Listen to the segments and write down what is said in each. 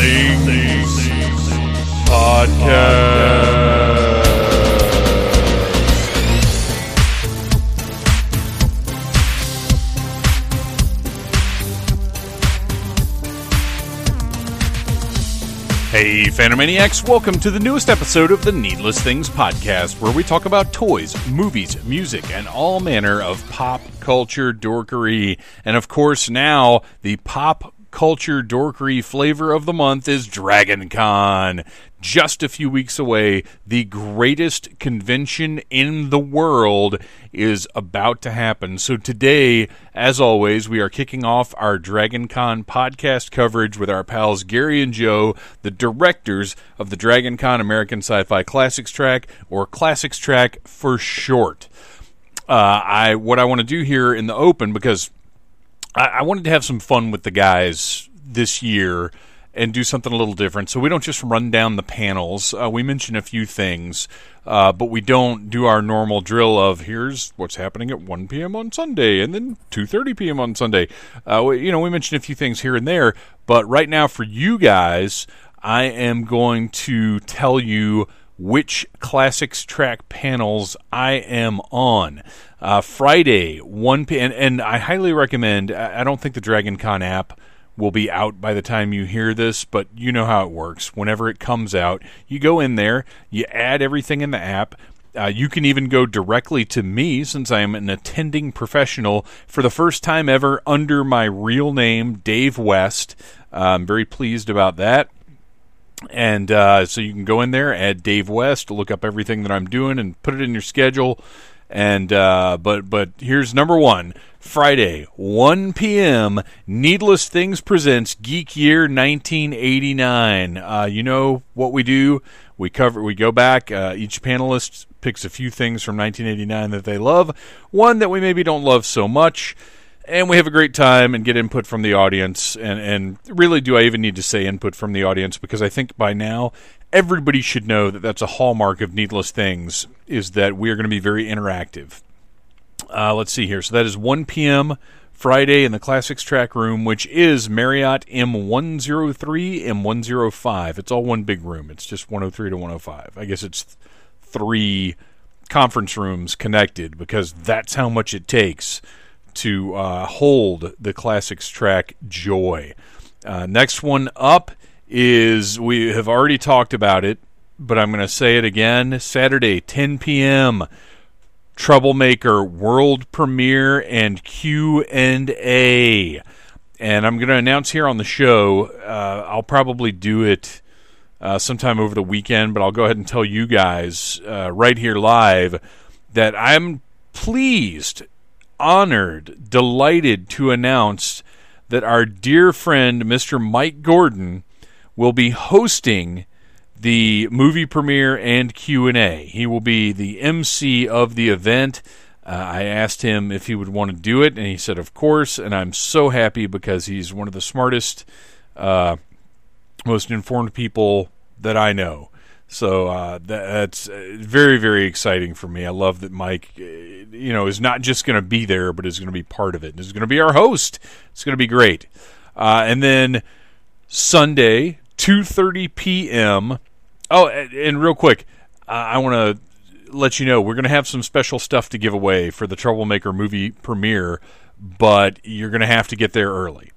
Things Podcast. Hey, Phantomaniacs, welcome to the newest episode of the Needless Things Podcast, where we talk about toys, movies, music, and all manner of pop culture dorkery. And of course, now the pop culture dorkery flavor of the month is Dragon Con. Just a few weeks away, the greatest convention in the world is about to happen. So, today, as always, we are kicking off our Dragon Con podcast coverage with our pals Gary and Joe, the directors of the Dragon Con American Sci Fi Classics track, or Classics track for short. Uh, I what I want to do here in the open because I, I wanted to have some fun with the guys this year and do something a little different. So we don't just run down the panels. Uh, we mention a few things, uh, but we don't do our normal drill of here's what's happening at 1 p.m. on Sunday and then 2:30 p.m. on Sunday. Uh, we, you know, we mention a few things here and there, but right now for you guys, I am going to tell you which classics track panels I am on. Uh, Friday, 1 p.m. And, and, I highly recommend, I don't think the Dragon Con app will be out by the time you hear this, but you know how it works. Whenever it comes out, you go in there, you add everything in the app. Uh, you can even go directly to me since I am an attending professional for the first time ever under my real name, Dave West. Uh, I'm very pleased about that. And uh, so you can go in there, add Dave West, look up everything that I'm doing, and put it in your schedule. And uh, but but here's number one. Friday, 1 p.m. Needless Things presents Geek Year 1989. Uh, you know what we do? We cover. We go back. Uh, each panelist picks a few things from 1989 that they love. One that we maybe don't love so much and we have a great time and get input from the audience. And, and really, do I even need to say input from the audience? Because I think by now everybody should know that that's a hallmark of Needless Things is that we are going to be very interactive. Uh, let's see here. So that is 1 p.m. Friday in the Classics Track Room, which is Marriott M103, M105. It's all one big room. It's just 103 to 105. I guess it's three conference rooms connected because that's how much it takes to uh, hold the classics track joy. Uh, next one up is we have already talked about it, but I'm going to say it again. Saturday, 10 p.m. Troublemaker world premiere and Q and A, and I'm going to announce here on the show. Uh, I'll probably do it uh, sometime over the weekend, but I'll go ahead and tell you guys uh, right here live that I'm pleased honored, delighted to announce that our dear friend Mr. Mike Gordon will be hosting the movie premiere and Q&A. He will be the MC of the event. Uh, I asked him if he would want to do it, and he said, "Of course." And I'm so happy because he's one of the smartest, uh, most informed people that I know. So uh, that's uh, very, very exciting for me. I love that Mike, uh, you know, is not just going to be there, but is going to be part of it. And is going to be our host. It's going to be great. Uh, and then Sunday, two thirty p.m. Oh, and real quick, I want to let you know we're going to have some special stuff to give away for the Troublemaker movie premiere, but you're going to have to get there early.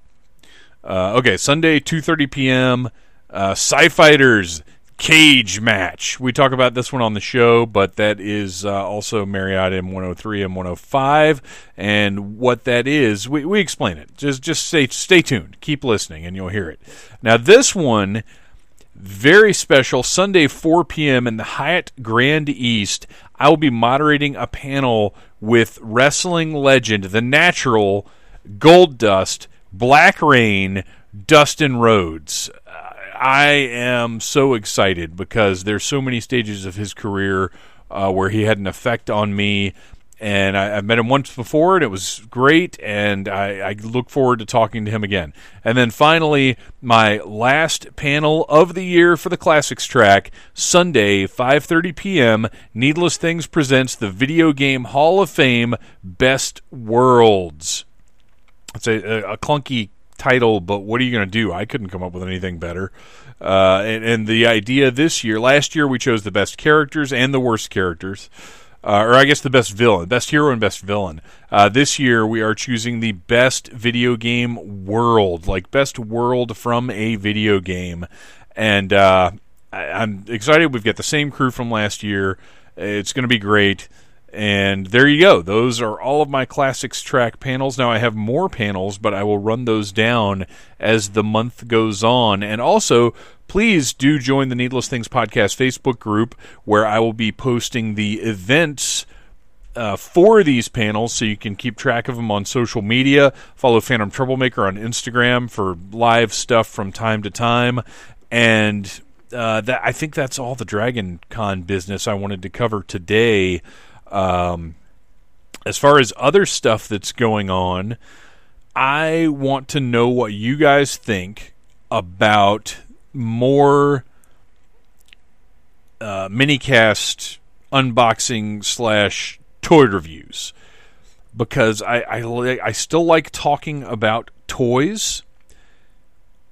Uh, okay, Sunday, two thirty p.m. Uh, Sci Fighters cage match. We talk about this one on the show, but that is uh, also Marriott M103 M105, and what that is, we, we explain it. Just just stay stay tuned, keep listening, and you'll hear it. Now this one, very special, Sunday 4 p.m. in the Hyatt Grand East. I will be moderating a panel with wrestling legend, the Natural, Gold Dust, Black Rain, Dustin Rhodes. I am so excited because there's so many stages of his career uh, where he had an effect on me. And I, have met him once before, and it was great. And I, I, look forward to talking to him again. And then finally, my last panel of the year for the classics track, Sunday, 5:30 p.m. Needless Things presents the Video Game Hall of Fame Best Worlds. It's a, a, a clunky title, but what are you going to do? I couldn't come up with anything better. Uh, and, and, the idea this year, last year we chose the best characters and the worst characters, uh, or I guess the best villain, best hero and best villain. Uh, this year we are choosing the best video game world, like best world from a video game, and uh, I, I'm excited. We've got the same crew from last year. It's going to be great. And there you go. Those are all of my classics track panels. Now I have more panels, but I will run those down as the month goes on. And also, please do join the Needless Things Podcast Facebook group where I will be posting the events. Uh, for these panels, so you can keep track of them on social media. Follow Phantom Troublemaker on Instagram for live stuff from time to time. And uh, that I think that's all the Dragon Con business I wanted to cover today. Um, as far as other stuff that's going on, I want to know what you guys think about more uh, minicast unboxing slash toy reviews. Because I, I I still like talking about toys,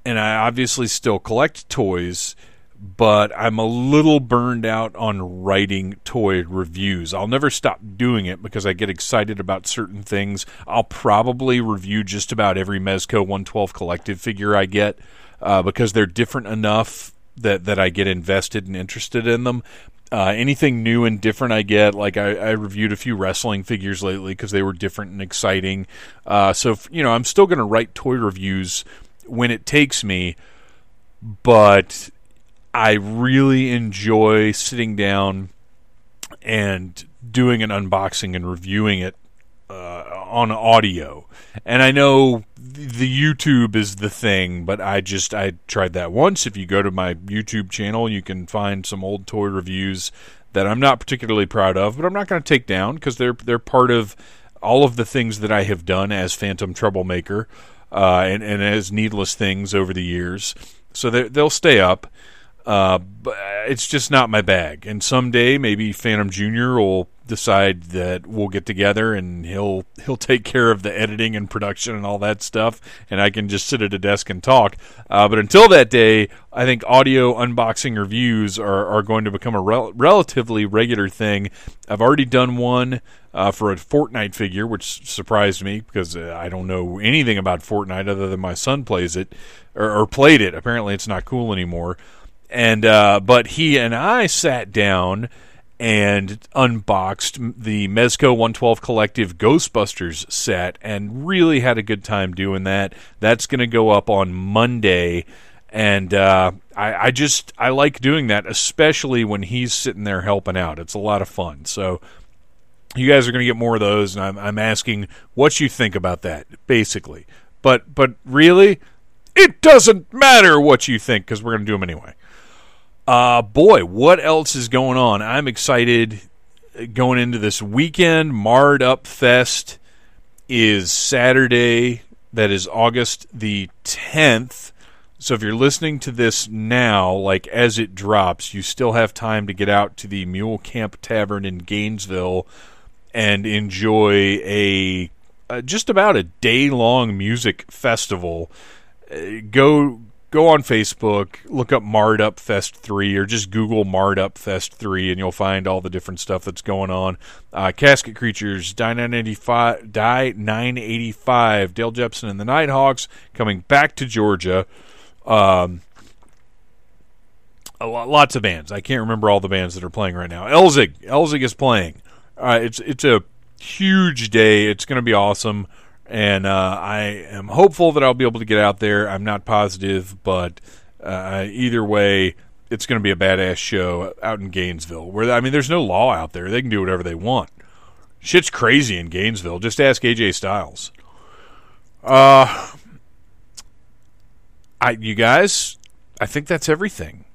and I obviously still collect toys but I'm a little burned out on writing toy reviews. I'll never stop doing it because I get excited about certain things. I'll probably review just about every Mezco 112 collective figure I get uh, because they're different enough that, that I get invested and interested in them. Uh, anything new and different I get, like I, I reviewed a few wrestling figures lately because they were different and exciting. Uh, so, you know, I'm still going to write toy reviews when it takes me, but I really enjoy sitting down and doing an unboxing and reviewing it uh, on audio. And I know the YouTube is the thing, but I just I tried that once. If you go to my YouTube channel, you can find some old toy reviews that I'm not particularly proud of, but I'm not going to take down because they're they're part of all of the things that I have done as Phantom Troublemaker uh, and, and as Needless Things over the years. So they'll stay up. Uh, but it's just not my bag. And someday, maybe Phantom Junior will decide that we'll get together and he'll he'll take care of the editing and production and all that stuff, and I can just sit at a desk and talk. Uh, but until that day, I think audio unboxing reviews are, are going to become a rel- relatively regular thing. I've already done one. Uh, for a Fortnite figure, which surprised me because uh, I don't know anything about Fortnite other than my son plays it or, or played it. Apparently, it's not cool anymore and uh, but he and I sat down and unboxed the Mezco 112 Collective Ghostbusters set and really had a good time doing that. That's going to go up on Monday. And uh, I, I, just I like doing that, especially when he's sitting there helping out. It's a lot of fun. So you guys are going to get more of those, and I'm, I'm asking what you think about that, basically. But but really, it doesn't matter what you think because we're going to do them anyway. Uh, boy, what else is going on? I'm excited going into this weekend. Marred Up Fest is Saturday. That is August the 10th. So if you're listening to this now, like as it drops, you still have time to get out to the Mule Camp Tavern in Gainesville and enjoy a uh, just about a day long music festival. Uh, go go on Facebook, look up Marred Up Fest 3, or just Google Marred Up Fest 3, and you'll find all the different stuff that's going on. Uh, Casket Creatures, Die 985, Die 985, Dale Jepson and the Nighthawks coming back to Georgia. Um, lot, lots of bands. I can't remember all the bands that are playing right now. Elzig, Elzig is playing. Uh, it's it's a huge day. It's going to be awesome and uh, I am hopeful that I'll be able to get out there. I'm not positive, but uh, either way, it's going to be a badass show out in Gainesville. Where I mean, there's no law out there; they can do whatever they want. Shit's crazy in Gainesville. Just ask AJ Styles. Uh, I you guys, I think that's everything.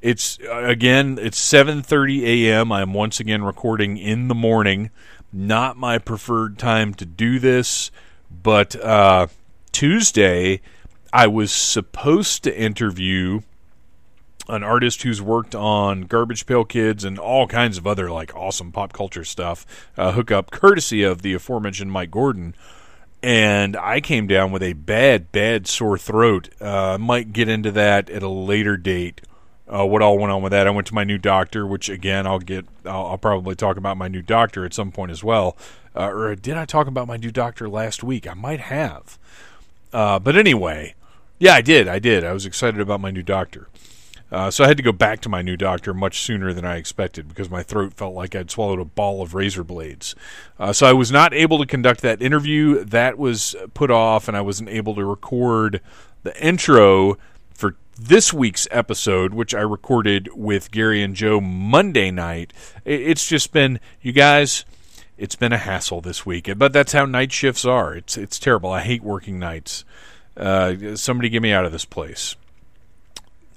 It's again, it's 7:30 a.m. I'm once again recording in the morning not my preferred time to do this, but uh, Tuesday I was supposed to interview an artist who's worked on Garbage Pail Kids and all kinds of other like awesome pop culture stuff. Uh, hook up courtesy of the aforementioned Mike Gordon. and I came down with a bad, bad sore throat. Uh, might get into that at a later date. Uh, what all went on with that? I went to my new doctor, which again I'll get. I'll, I'll probably talk about my new doctor at some point as well. Uh, or did I talk about my new doctor last week? I might have. Uh, but anyway, yeah, I did. I did. I was excited about my new doctor. Uh, so I had to go back to my new doctor much sooner than I expected because my throat felt like I'd swallowed a ball of razor blades. Uh, so I was not able to conduct that interview. That was put off, and I wasn't able to record the intro this week's episode, which I recorded with Gary and Joe Monday night. It's just been, you guys, it's been a hassle this week, but that's how night shifts are. It's it's terrible. I hate working nights. Uh, somebody get me out of this place.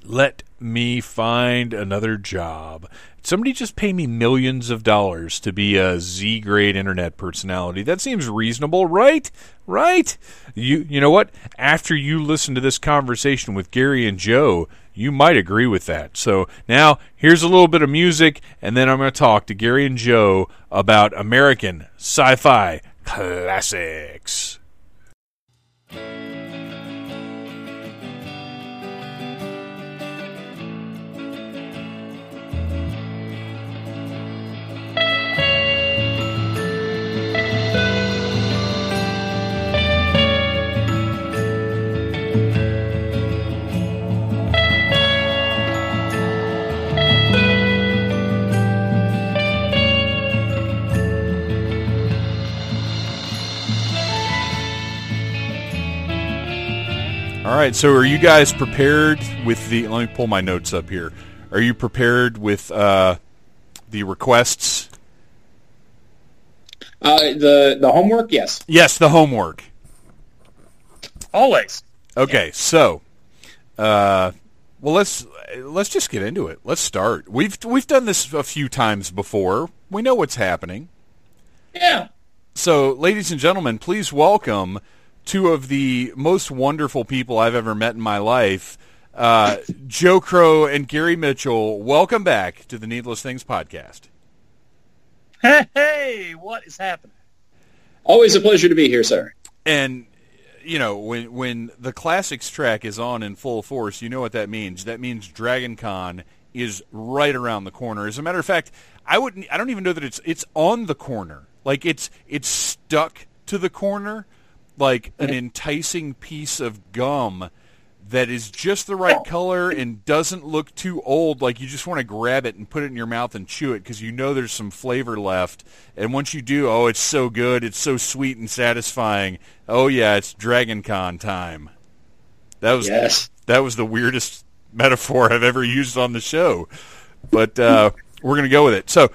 Let me find another job. Somebody just pay me millions of dollars to be a Z grade internet personality. That seems reasonable, right? Right? You you know what? After you listen to this conversation with Gary and Joe, you might agree with that. So now here's a little bit of music, and then I'm going to talk to Gary and Joe about American sci fi classics. All right, so are you guys prepared with the? Let me pull my notes up here. Are you prepared with uh, the requests? Uh, the the homework, yes. Yes, the homework. Always. Okay, so, uh, well, let's let's just get into it. Let's start. We've we've done this a few times before. We know what's happening. Yeah. So, ladies and gentlemen, please welcome two of the most wonderful people I've ever met in my life, uh, Joe Crow and Gary Mitchell. Welcome back to the Needless Things podcast. Hey, hey, what is happening? Always a pleasure to be here, sir. And you know, when when the classics track is on in full force, you know what that means. That means Dragon Con is right around the corner. As a matter of fact, I wouldn't I don't even know that it's it's on the corner. Like it's it's stuck to the corner like an enticing piece of gum that is just the right color and doesn't look too old. Like you just want to grab it and put it in your mouth and chew it because you know there's some flavor left. And once you do, oh, it's so good. It's so sweet and satisfying. Oh yeah, it's Dragon Con time. That was yes. that was the weirdest metaphor I've ever used on the show, but uh, we're gonna go with it. So,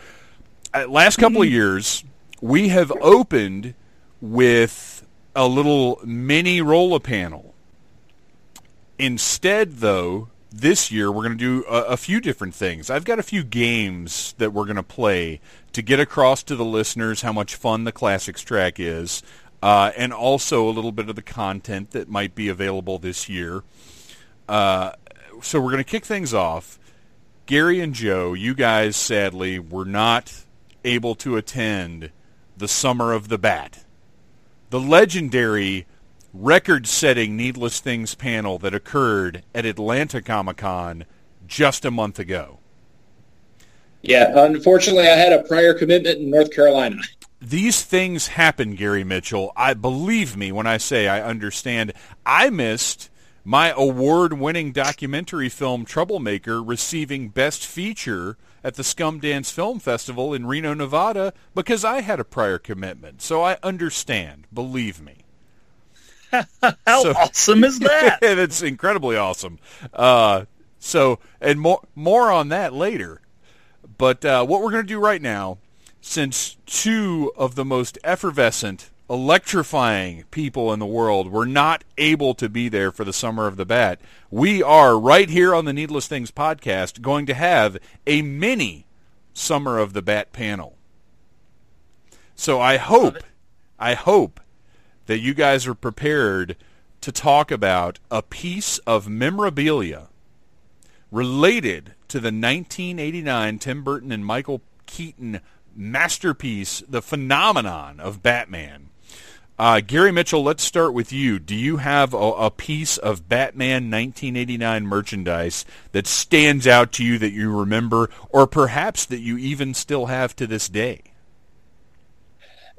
uh, last couple of years, we have opened with a little mini roller panel. Instead, though, this year we're going to do a, a, few different things. I've got a few games that we're going to play to get across to the listeners how much fun the classics track is, uh, and also a little bit of the content that might be available this year. Uh, so we're going to kick things off. Gary and Joe, you guys sadly were not able to attend the Summer of the Bat the legendary record-setting Needless Things panel that occurred at Atlanta Comic Con just a month ago. Yeah, unfortunately, I had a prior commitment in North Carolina. These things happen, Gary Mitchell. I believe me when I say I understand. I missed my award-winning documentary film Troublemaker receiving Best Feature at the Scum Dance Film Festival in Reno, Nevada, because I had a prior commitment. So I understand. Believe me. How so, awesome is that? that's incredibly awesome. Uh, so, and more more on that later. But uh, what we're going to do right now, since two of the most effervescent electrifying people in the world were not able to be there for the Summer of the Bat, we are right here on the Needless Things podcast going to have a mini Summer of the Bat panel. So I hope, I hope that you guys are prepared to talk about a piece of memorabilia related to the 1989 Tim Burton and Michael Keaton masterpiece, the phenomenon of Batman. Uh, Gary Mitchell, let's start with you. Do you have a, a, piece of Batman 1989 merchandise that stands out to you that you remember, or perhaps that you even still have to this day?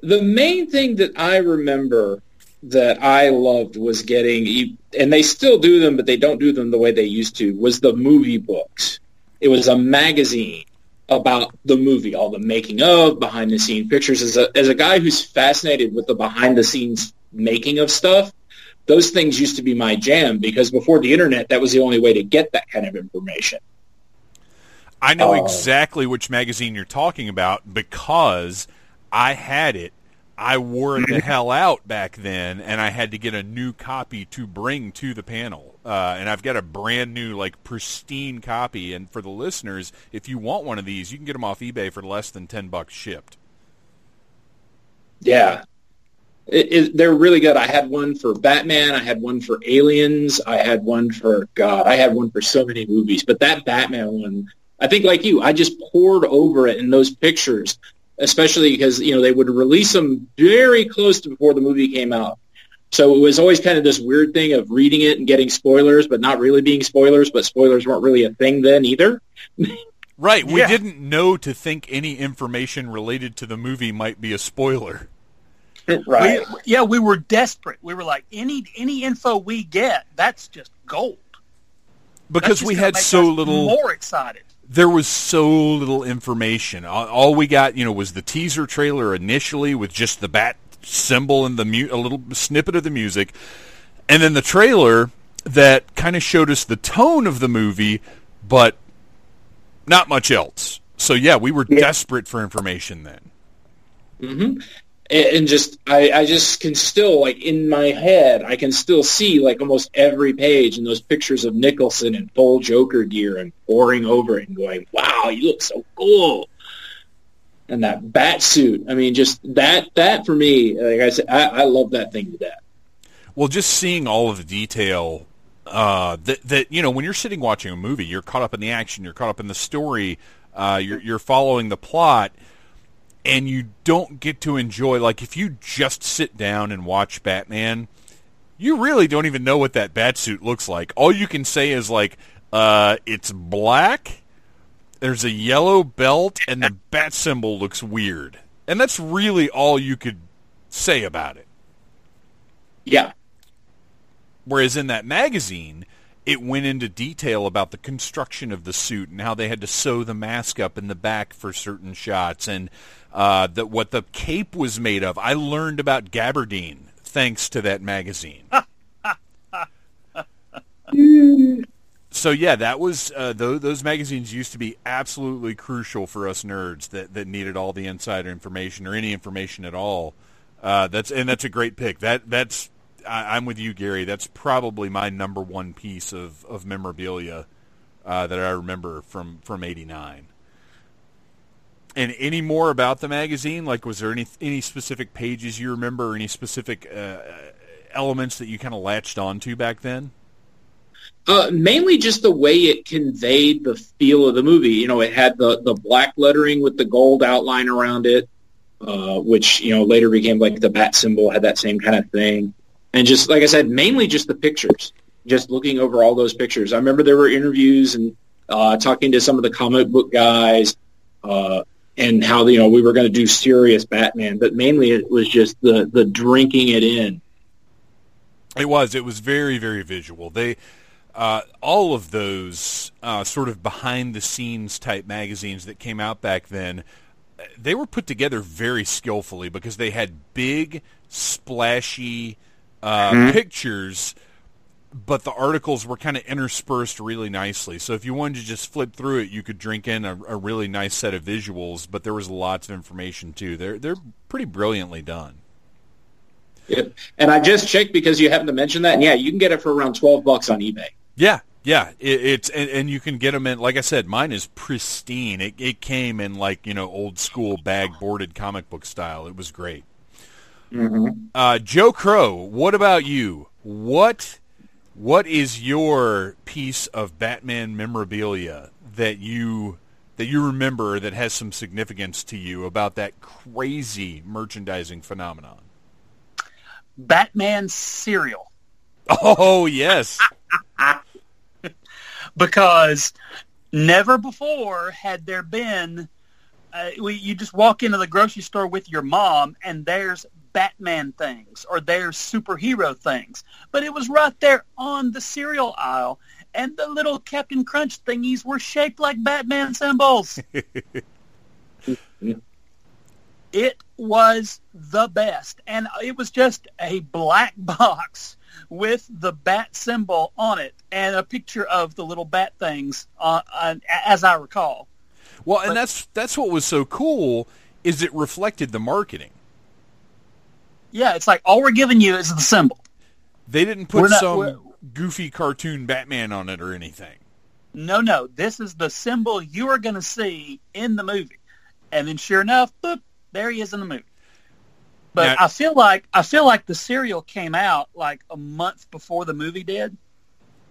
The main thing that I remember that I loved was getting, and they still do them, but they don't do them the way they used to, was the movie books. It was a magazine about the movie, all the making of, behind the scenes pictures. As a, as a guy who's fascinated with the behind the scenes making of stuff, those things used to be my jam because before the internet, that was the only way to get that kind of information. I know uh, exactly which magazine you're talking about because I had it I wore it the hell out back then, and I had to get a new copy to bring to the panel. Uh, and I've got a brand new, like pristine copy. And for the listeners, if you want one of these, you can get them off eBay for less than ten bucks shipped. Yeah, it, it, they're really good. I had one for Batman. I had one for Aliens. I had one for God. I had one for so many movies. But that Batman one, I think, like you, I just pored over it in those pictures especially because you know they would release them very close to before the movie came out. So it was always kind of this weird thing of reading it and getting spoilers, but not really being spoilers. But spoilers weren't really a thing then either. right. We yeah. didn't know to think any information related to the movie might be a spoiler. Right. We, yeah, we were desperate. We were like, any any info we get, that's just gold. Because we had so little more excited there was so little information. All we got, you know, was the teaser trailer initially with just the bat symbol and the mu- a little snippet of the music, and then the trailer that kind of showed us the tone of the movie, but not much else. So yeah, we were yeah. desperate for information then. Mm-hmm and just I, I just can still like in my head I can still see like almost every page and those pictures of Nicholson in full Joker gear and poring over it and going, "Wow, you look so cool." And that bat suit, I mean, just that that for me, like I said, I, I love that thing to death. Well, just seeing all of the detail uh, that that you know when you're sitting watching a movie, you're caught up in the action, you're caught up in the story, uh, you're you're following the plot and you don't get to enjoy like if you just sit down and watch Batman, you really don't even know what that bat suit looks like. All you can say is like, uh, it's black. There's a yellow belt, and the bat symbol looks weird, and that's really all you could say about it. Yeah. Whereas in that magazine, it went into detail about the construction of the suit and how they had to sew the mask up in the back for certain shots and uh, that what the cape was made of. I learned about gabardine thanks to that magazine. so yeah, that was uh, those, those magazines used to be absolutely crucial for us nerds that, that needed all the insider information or any information at all. Uh, that's and that's a great pick. That that's I, am with you, Gary. That's probably my number one piece of of memorabilia uh, that I remember from from '89. And any more about the magazine? Like, was there any any specific pages you remember, or any specific uh, elements that you kind of latched onto back then? Uh, mainly just the way it conveyed the feel of the movie. You know, it had the the black lettering with the gold outline around it, uh, which you know later became like the bat symbol had that same kind of thing. And just like I said, mainly just the pictures. Just looking over all those pictures. I remember there were interviews and uh, talking to some of the comic book guys. Uh, and how you know we were going to do serious Batman, but mainly it was just the the drinking it in. It was. It was very very visual. They uh, all of those uh, sort of behind the scenes type magazines that came out back then, they were put together very skillfully because they had big splashy uh, mm-hmm. pictures but the articles were kind of interspersed really nicely. So if you wanted to just flip through it, you could drink in a, a, really nice set of visuals, but there was lots of information too. They're they're pretty brilliantly done. And I just checked because you happened to mention that, and yeah, you can get it for around twelve bucks on eBay. Yeah, yeah, it, it's and, and, you can get them in. Like I said, mine is pristine. It it came in like you know old school bag boarded comic book style. It was great. Mm-hmm. Uh, Joe Crow, what about you? What what is your piece of Batman memorabilia that you that you remember that has some significance to you about that crazy merchandising phenomenon? Batman cereal. Oh yes. because never before had there been uh, we, you just walk into the grocery store with your mom and there's Batman things or there's superhero things. But it was right there on the cereal aisle and the little Captain Crunch thingies were shaped like Batman symbols. it was the best. And it was just a black box with the bat symbol on it and a picture of the little bat things, uh, uh, as I recall. Well, and but, that's that's what was so cool is it reflected the marketing. Yeah, it's like all we're giving you is the symbol. They didn't put not, some goofy cartoon Batman on it or anything. No, no. This is the symbol you are going to see in the movie. And then sure enough, boop, there he is in the movie. But now, I feel like I feel like the cereal came out like a month before the movie did.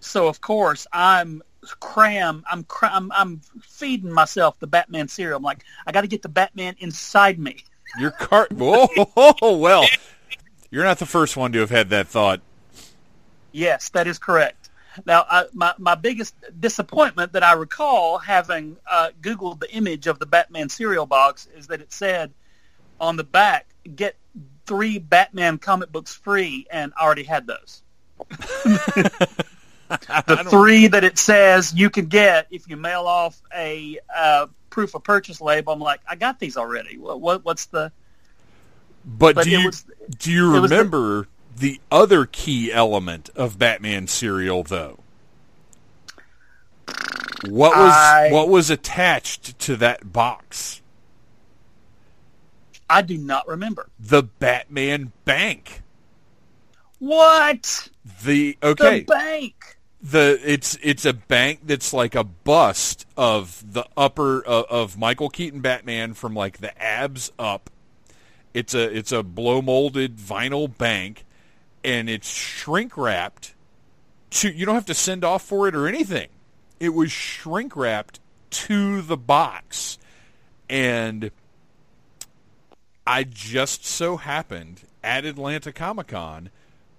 So of course I'm cram I'm I'm, I'm feeding myself the Batman cereal. I'm like I got to get the Batman inside me. Your cart. Whoa, well, you're not the first one to have had that thought. Yes, that is correct. Now, I, my my biggest disappointment that I recall having uh, Googled the image of the Batman cereal box is that it said on the back, "Get three Batman comic books free," and I already had those. the three that it says you can get if you mail off a uh, proof of purchase label. I'm like, I got these already. What, what what's the? But, but do you was, do you remember the, the other key element of Batman cereal though? What was I, what was attached to that box? I do not remember. The Batman Bank. What? The okay. The bank the it's it's a bank that's like a bust of the upper uh, of Michael Keaton Batman from like the abs up. It's a it's a blow molded vinyl bank, and it's shrink wrapped. To you don't have to send off for it or anything. It was shrink wrapped to the box, and I just so happened at Atlanta Comic Con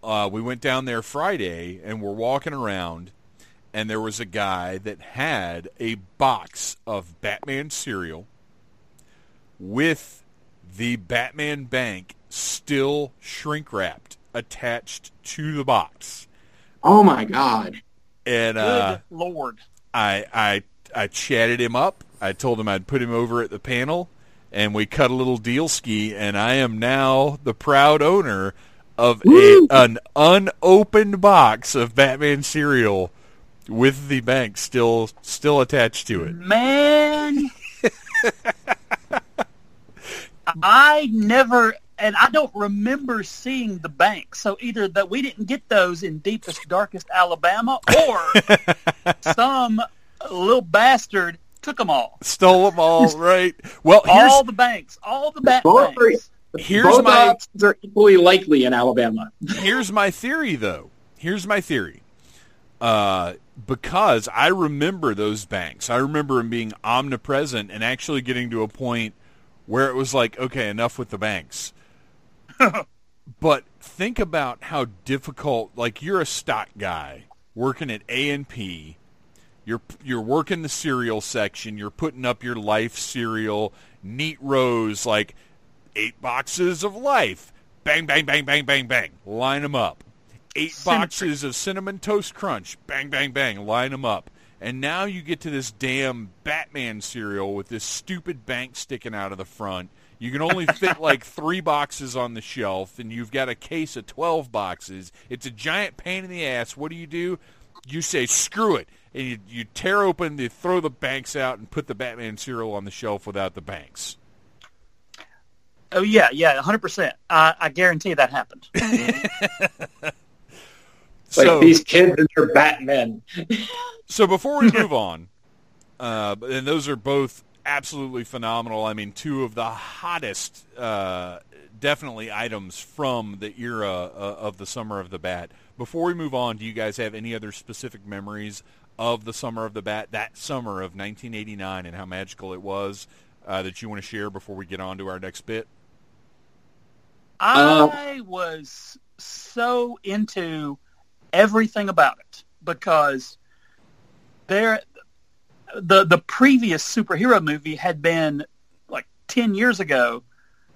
uh, we went down there Friday and we're walking around, and there was a guy that had a box of Batman cereal with the Batman Bank still shrink wrapped attached to the box. Oh my god! And uh, Good lord, I I I chatted him up. I told him I'd put him over at the panel, and we cut a little deal ski. And I am now the proud owner of a, an unopened box of Batman cereal with the bank still still attached to it. Man, I never and I don't remember seeing the bank. So either that we didn't get those in deepest darkest Alabama or some little bastard took them all. Stole them all, right? Well, all the banks, all the bat banks. Here's Both my options are equally likely in Alabama. here's my theory, though. Here's my theory. Uh, because I remember those banks. I remember them being omnipresent and actually getting to a point where it was like, okay, enough with the banks. but think about how difficult. Like you're a stock guy working at A and P. You're you're working the cereal section. You're putting up your life cereal, neat rows. Like eight boxes of life. Bang, bang, bang, bang, bang, bang. Line them up. Eight boxes of cinnamon toast crunch. Bang, bang, bang. Line them up. And now you get to this damn Batman cereal with this stupid bank sticking out of the front. You can only fit like three boxes on the shelf, and you've got a case of 12 boxes. It's a giant pain in the ass. What do you do? You say, screw it. And you, you tear open, you throw the banks out, and put the Batman cereal on the shelf without the banks. Oh yeah, yeah, hundred percent. I guarantee that happened. like so, these kids and their Batmen. so before we move on, uh, and those are both absolutely phenomenal. I mean, two of the hottest, uh, definitely items from the era uh, of the Summer of the Bat. Before we move on, do you guys have any other specific memories of the Summer of the Bat, that summer of 1989, and how magical it was uh, that you want to share before we get on to our next bit? I uh, was so into everything about it because there the the previous superhero movie had been like 10 years ago.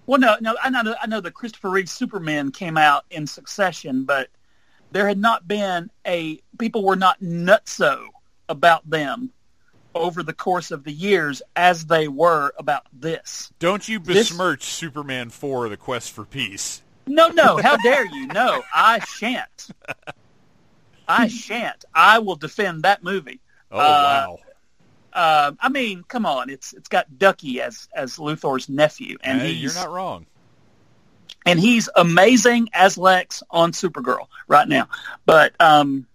Well, no, no, I know, I know the Christopher Reeve Superman came out in succession, but there had not been a people were not nutso about them over the course of the years as they were about this. Don't you besmirch this, Superman 4 The Quest for Peace. No, no, how dare you? No, I shan't. I shan't. I will defend that movie. Oh, uh, wow. Uh, I mean, come on, it's it's got Ducky as as Luthor's nephew, and hey, you're not wrong. And he's amazing as Lex on Supergirl right now. But um,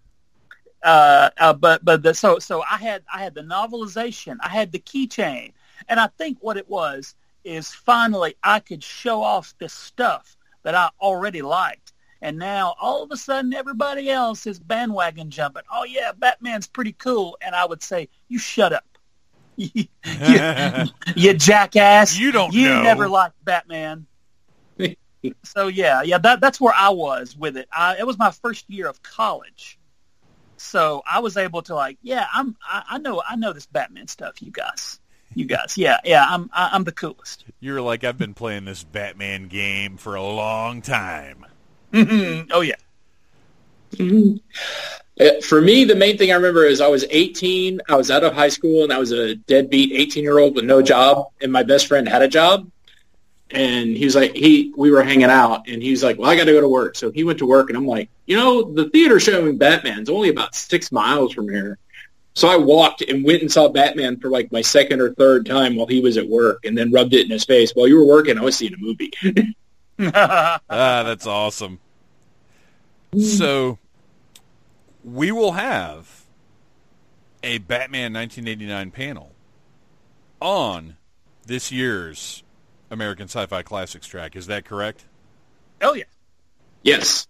uh, uh, but but the, so so I had I had the novelization, I had the keychain, and I think what it was is finally I could show off this stuff that I already liked. And now all of a sudden everybody else is bandwagon jumping. Oh yeah, Batman's pretty cool. And I would say, you shut up. you, you, jackass. You don't You know. never liked Batman. so yeah, yeah, that, that's where I was with it. I, it was my first year of college. So I was able to like, yeah, I'm, I, I know, I know this Batman stuff, you guys you guys. Yeah, yeah, I'm I'm the coolest. You're like I've been playing this Batman game for a long time. Mm-hmm. Oh yeah. Mm-hmm. Uh, for me, the main thing I remember is I was 18. I was out of high school, and I was a deadbeat 18 year old with no job. And my best friend had a job, and he was like, he we were hanging out, and he was like, well, I got to go to work. So he went to work, and I'm like, you know, the theater showing Batman's only about six miles from here. So I walked and went and saw Batman for like my second or third time while he was at work, and then rubbed it in his face. While you were working, I was seeing a movie. ah, that's awesome. So we will have a Batman 1989 panel on this year's American Sci-Fi Classics track. Is that correct? Oh yeah. Yes.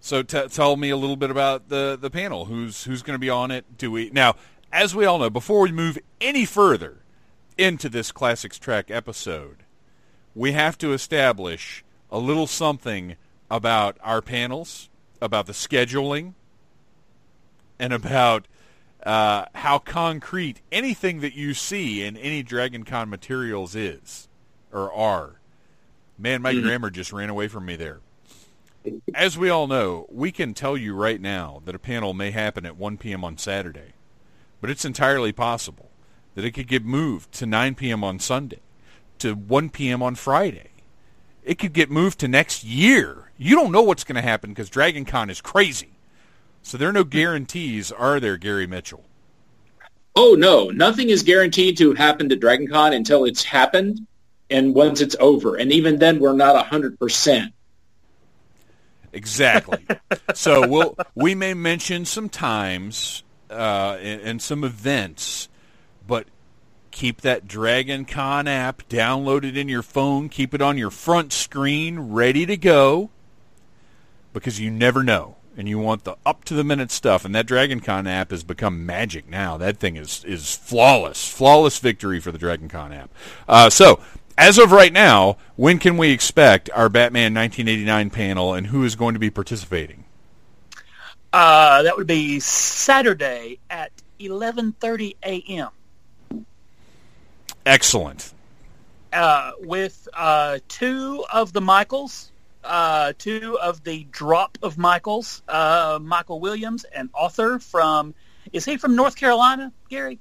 So t- tell me a little bit about the the panel. Who's who's going to be on it? Do we now? As we all know, before we move any further into this classics track episode, we have to establish a little something about our panels, about the scheduling, and about uh, how concrete anything that you see in any Dragon Con materials is or are. Man, my mm-hmm. grammar just ran away from me there. As we all know, we can tell you right now that a panel may happen at 1 p.m. on Saturday, but it's entirely possible that it could get moved to 9 p.m. on Sunday, to 1 p.m. on Friday. It could get moved to next year. You don't know what's going to happen because Dragon Con is crazy. So there are no guarantees, are there, Gary Mitchell? Oh, no. Nothing is guaranteed to happen to DragonCon until it's happened and once it's over. And even then, we're not 100%. Exactly. so we'll we may mention some times uh, and, and, some events, but keep that Dragon Con app downloaded in your phone. Keep it on your front screen, ready to go, because you never know, and you want the up to the minute stuff. And that Dragon Con app has become magic now. That thing is is flawless, flawless victory for the Dragon Con app. Uh, so as of right now, when can we expect our Batman 1989 panel, and who is going to be participating? Uh, that would be Saturday at 11:30 a.m. Excellent. Uh, with uh, two of the Michaels, uh, two of the drop of Michaels, uh, Michael Williams, an author from. Is he from North Carolina, Gary?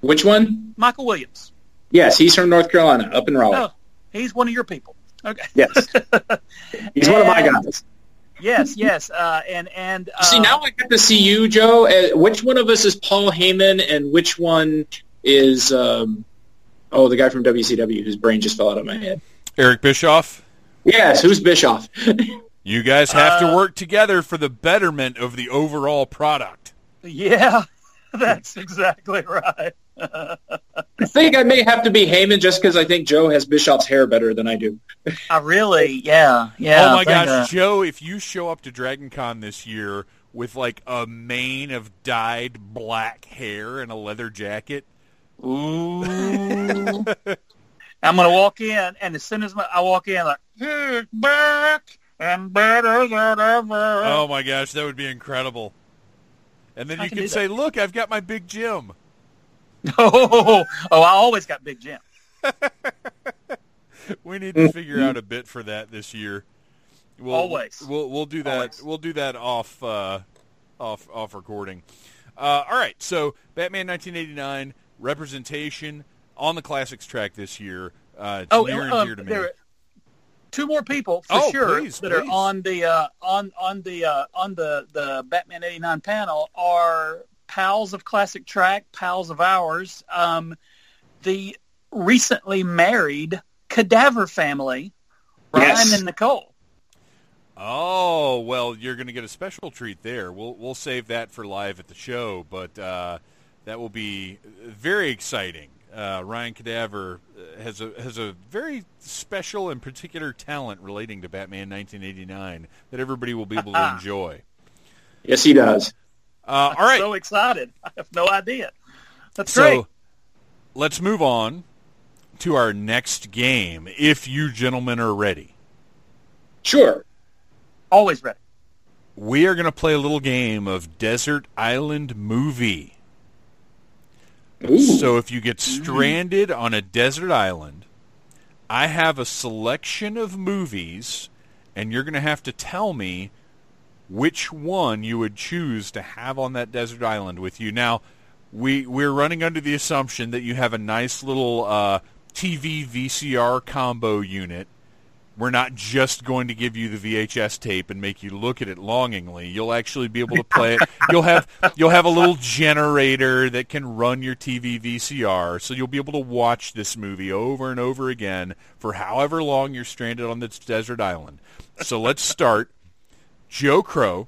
Which one? Michael Williams. Yes, he's from North Carolina, up in Raleigh. Oh, he's one of your people. Okay. Yes. he's and, one of my guys. Yes, yes, uh, and and uh, see now I get to see you, Joe. Uh, which one of us is Paul Heyman, and which one is um, oh the guy from WCW whose brain just fell out of my head? Eric Bischoff. Yes, who's Bischoff? you guys have to uh, work together for the betterment of the overall product. Yeah, that's exactly right. I think I may have to be Heyman just because I think Joe has Bischoff's hair better than I do. I really, yeah, yeah. Oh my gosh, uh, Joe! If you show up to Dragon Con this year with like a mane of dyed black hair and a leather jacket, ooh. I'm going to walk in, and as soon as I walk in, like, he's back and better than ever. Oh my gosh, that would be incredible. And then I you can can say, "Look, I've got my big Jim." Oh, oh, I always got Big Jim. We need to figure out a bit for that this year. We'll, Always. We'll we'll do that. Always. We'll do that off uh, off off recording. Uh, all right. So Batman 1989 representation on the classics track this year. Uh, Oh, near and um, dear to me. two more people for Oh, sure please, that please. are on the uh, on on the uh, on the the Batman '89 panel are pals of classic track, pals of ours. Um, the recently married Cadaver family, Ryan Yes. and Nicole. Oh well, you're going to get a special treat there. We'll we'll save that for live at the show, but uh, that will be very exciting. Uh, Ryan Cadaver uh, has a has a very special and particular talent relating to Batman 1989 that everybody will be able to enjoy. Yes, he does. Uh, all right, So excited! I have no idea. That's so great. let's move on to our next game. If you gentlemen are ready. Sure. Always ready. We are going to play a little game of Desert Island Movie. So if you get stranded on a desert island, I have a selection of movies, and you're going to have to tell me which one you would choose to have on that desert island with you. Now, we we're running under the assumption that you have a nice little uh, TV VCR combo unit. We're not just going to give you the VHS tape and make you look at it longingly. You'll actually be able to play it. You'll have you'll have a little generator that can run your TV VCR, so you'll be able to watch this movie over and over again for however long you're stranded on this desert island. So let's start. Joe Crow,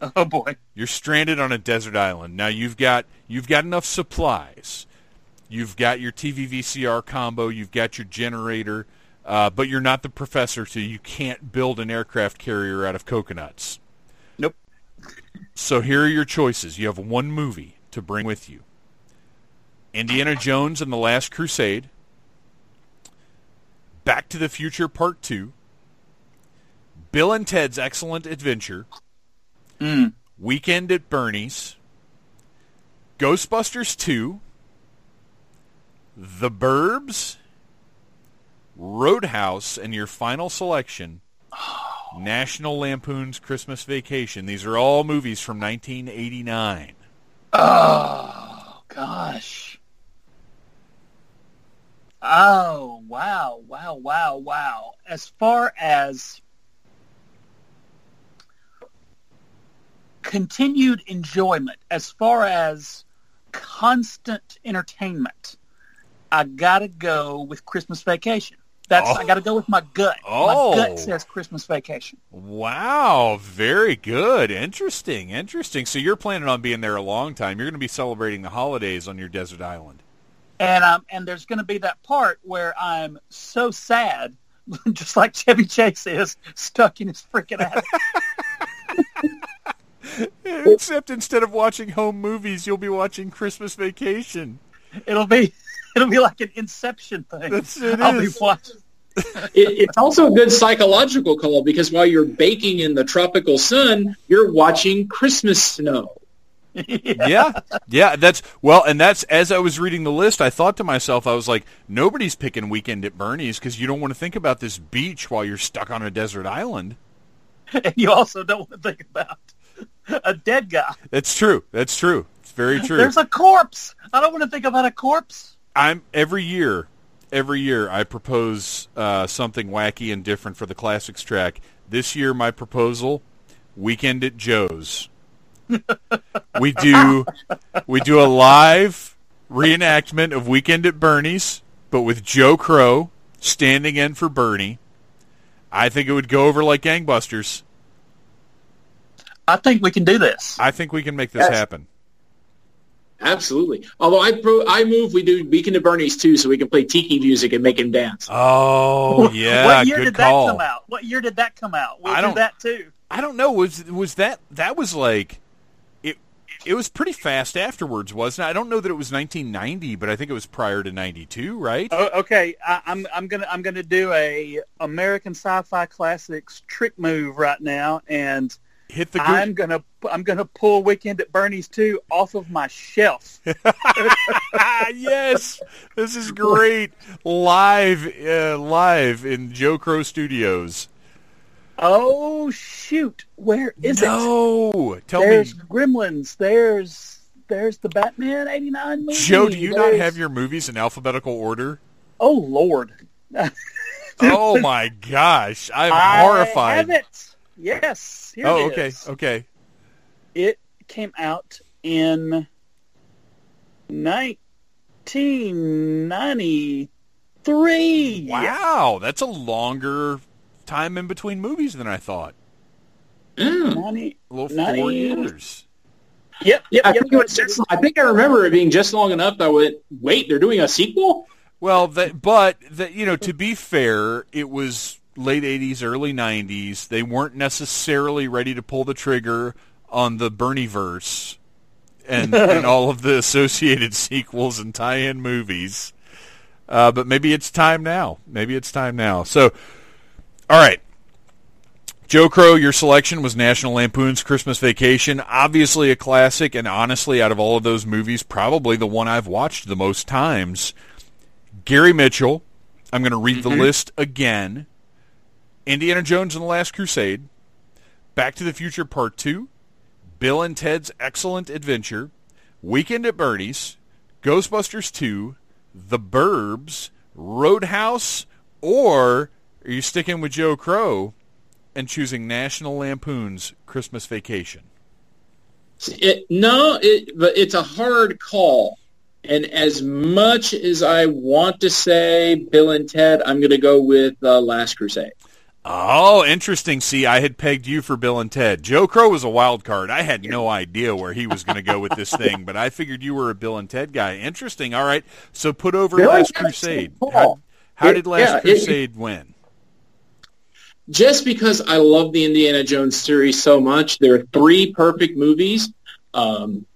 Oh boy. you're stranded on a desert island. Now you've got you've got enough supplies. You've got your TV VCR combo. You've got your generator, uh, but you're not the professor, so you can't build an aircraft carrier out of coconuts. Nope. So here are your choices. You have one movie to bring with you: Indiana Jones and the Last Crusade, Back to the Future Part Two, Bill and Ted's Excellent Adventure, Mm. Weekend at Bernie's, Ghostbusters 2, The Burbs, Roadhouse, and your final selection, National Lampoon's Christmas Vacation. These are all movies from 1989. Oh gosh. Oh wow, wow, wow, wow. As far as continued enjoyment, as far as constant entertainment, I gotta go with Christmas Vacation. That's I Oh. gotta go with my gut. Oh. My gut says Christmas Vacation. Wow, very good. Interesting, interesting. So you're planning on being there a long time. You're going to be celebrating the holidays on your desert island. And um, and there's going to be that part where I'm so sad, just like Chevy Chase is stuck in his freaking attic. Except instead of watching home movies, you'll be watching Christmas Vacation. it'll be it'll be like an Inception thing. That's- it I'll is. be watching. It, it's also a good psychological call because while you're baking in the tropical sun, you're watching Christmas snow. yeah, yeah, that's well, and that's as I was reading the list, I thought to myself, I was like, nobody's picking Weekend at Bernie's because you don't want to think about this beach while you're stuck on a desert island. And you also don't want to think about a dead guy. That's true. That's true. It's very true. There's a corpse. I don't want to think about a corpse. I'm every year, every year I propose uh, something wacky and different for the classics track. This year, my proposal: Weekend at Joe's. we do we do a live reenactment of Weekend at Bernie's, but with Joe Crow standing in for Bernie. I think it would go over like gangbusters. I think we can do this. I think we can make this Yes. happen. Absolutely. Although I pro- I move we do Weekend at Bernie's too, so we can play tiki music and make him dance. Oh yeah, what year good did call. that come out? What year did that come out? We'll I do don't- that too. I don't know. Was was that that was like it? it was pretty fast afterwards, wasn't it? I don't know that it was 1990, but I think it was prior to 92, right? Oh, okay, I, I'm I'm gonna I'm gonna do a American Sci-Fi Classics trick move right now, and hit the. I'm gonna I'm gonna pull Weekend at Bernie's two off of my shelf. yes, this is great live uh, live in Joe Crow Studios. Oh shoot! Where is no. it? No, tell there's me. There's Gremlins. There's there's the Batman '89 movie. Joe, do you there's... not have your movies in alphabetical order? Oh Lord! oh my gosh, I'm I horrified. Have it. Yes. Here oh, it okay, is. okay. It came out in 1993. Wow, that's a longer time in between movies than I thought. Yeah. 90, A little 90 four years. Yep. Yeah, I yep, think it was just. I think I remember it being just long enough that I went, "Wait, they're doing a sequel." Well, that, but that you know, to be fair, it was late '80s, early '90s. They weren't necessarily ready to pull the trigger on the Bernie verse and, and all of the associated sequels and tie-in movies. Uh, but maybe it's time now. Maybe it's time now. So, all right. Joe Crow, your selection was National Lampoon's Christmas Vacation. Obviously a classic, and honestly, out of all of those movies, probably the one I've watched the most times. Gary Mitchell. I'm going to read Mm-hmm. the list again. Indiana Jones and the Last Crusade. Back to the Future Part 2. Bill and Ted's Excellent Adventure. Weekend at Bernie's. Ghostbusters 2. The Burbs. Roadhouse. Or are you sticking with Joe Crow and choosing National Lampoon's Christmas Vacation? It, no, it, but it's a hard call. And as much as I want to say Bill and Ted, I'm going to go with uh, Last Crusade. Oh, interesting. See, I had pegged you for Bill and Ted. Joe Crow was a wild card. I had no idea where he was going to go with this thing, but I figured you were a Bill and Ted guy. Interesting. All right. So put over Bill Last Crusade. How, how It- did Last yeah, it- Crusade win? Just because I love the Indiana Jones series so much, there are three perfect movies. Um,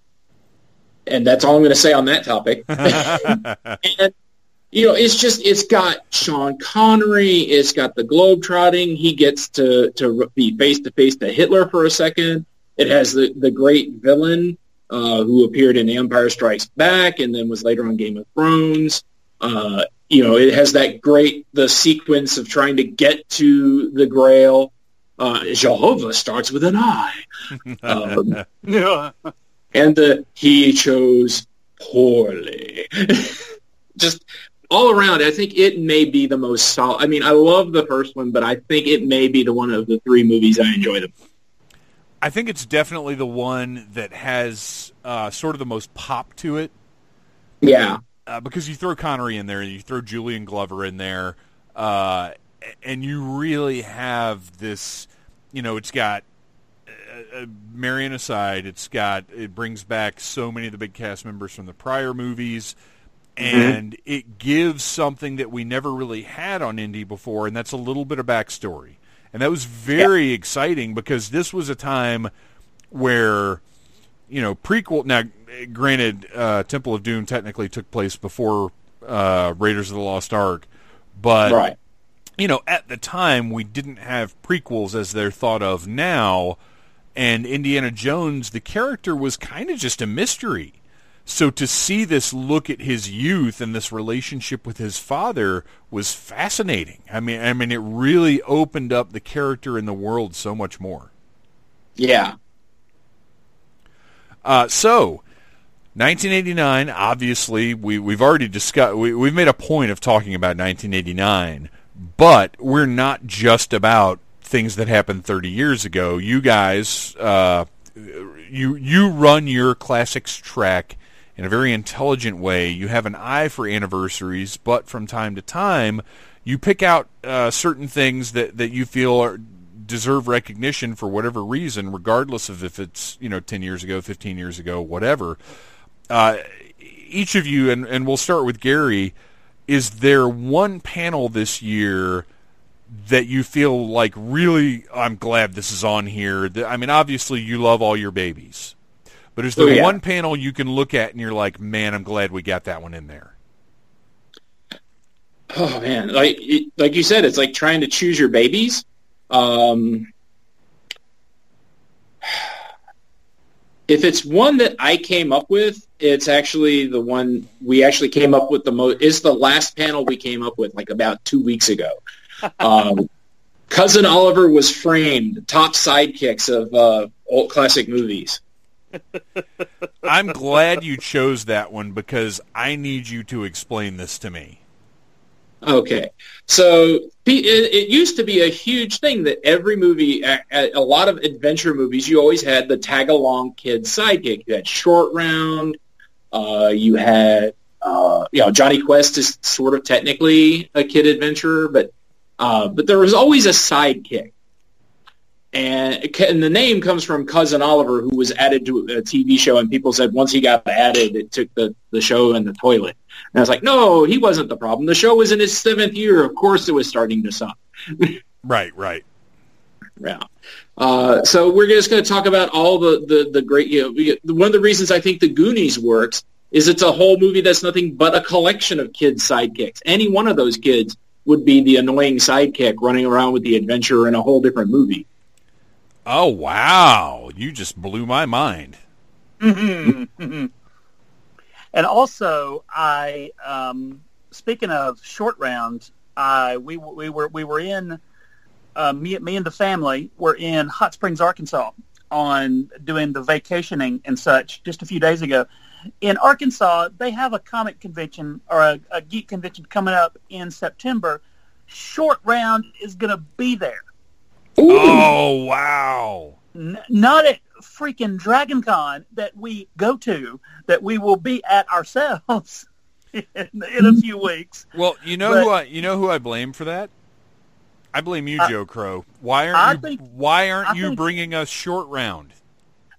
and that's all I'm going to say on that topic. and you know, it's just it's got Sean Connery, it's got the globetrotting. He gets to to be face to face to Hitler for a second. It has the the great villain uh, who appeared in Empire Strikes Back and then was later on Game of Thrones. Uh, you know, it has that great the sequence of trying to get to the Grail. Uh, Jehovah starts with an I. Um, and the he chose poorly. Just all around, I think it may be the most solid. I mean, I love the first one, but I think it may be the one of the three movies I enjoy the most. I think it's definitely the one that has uh, sort of the most pop to it. Yeah, uh, because you throw Connery in there, you throw Julian Glover in there, uh, and you really have this. You know, it's got uh, uh, Marion aside, it's got it brings back so many of the big cast members from the prior movies, and it gives something that we never really had on Indy before, and that's a little bit of backstory, and that was very exciting because this was a time where you know, prequel. Now, granted, uh, Temple of Doom technically took place before uh, Raiders of the Lost Ark, but right. you know, at the time we didn't have prequels as they're thought of now, and Indiana Jones, the character was kind of just a mystery. So to see this look at his youth and this relationship with his father was fascinating. I mean, I mean, it really opened up the character and the world so much more. Yeah, Uh, so, 1989. Obviously, we we've already discussed. We, we've made a point of talking about 1989, but we're not just about things that happened 30 years ago. You guys, uh, you you run your classics track in a very intelligent way. You have an eye for anniversaries, but from time to time, you pick out uh, certain things that, that you feel are, deserve recognition for whatever reason, regardless of if it's you know 10 years ago, 15 years ago, whatever. Uh, each of you, and, and we'll start with Gary. Is there one panel this year that you feel like really? I'm glad this is on here. I mean, obviously you love all your babies, But is there oh, yeah. one panel you can look at and you're like, man, I'm glad we got that one in there? Oh man, like like you said, it's like trying to choose your babies. Um, if it's one that I came up with, it's actually the one we actually came up with the most. It's the last panel we came up with like about two weeks ago. Um, Cousin Oliver was framed. Top sidekicks of uh, old classic movies. I'm glad you chose that one because I need you to explain this to me. Okay, so it, used to be a huge thing that every movie, a, lot of adventure movies, you always had the tag along kid sidekick. You had Short Round. Uh, you had, uh, you know, Jonny Quest is sort of technically a kid adventurer, but uh, but there was always a sidekick. And, and the name comes from Cousin Oliver, who was added to a TV show, and people said once he got added, it took the, the show in the toilet. And I was like, no, he wasn't the problem. The show was in its seventh year. Of course it was starting to suck. right, right. Yeah. Uh, so we're just going to talk about all the, the, the great, you know, one of the reasons I think the Goonies works is it's a whole movie that's nothing but a collection of kids' sidekicks. Any one of those kids would be the annoying sidekick running around with the adventure in a whole different movie. Oh wow! You just blew my mind. and also, I um, speaking of short round, I we we were we were in uh, me me and the family were in Hot Springs, Arkansas, on doing the vacationing and such just a few days ago. In Arkansas, they have a comic convention or a, a geek convention coming up in September. Short Round is going to be there. Ooh. Oh wow! N- not at freaking Dragon Con that we go to, that we will be at ourselves in, in a few weeks. Well, you know but, who I you know who I blame for that. I blame you, uh, Joe Crow. Why aren't I you think, Why aren't I you think, bringing us short round?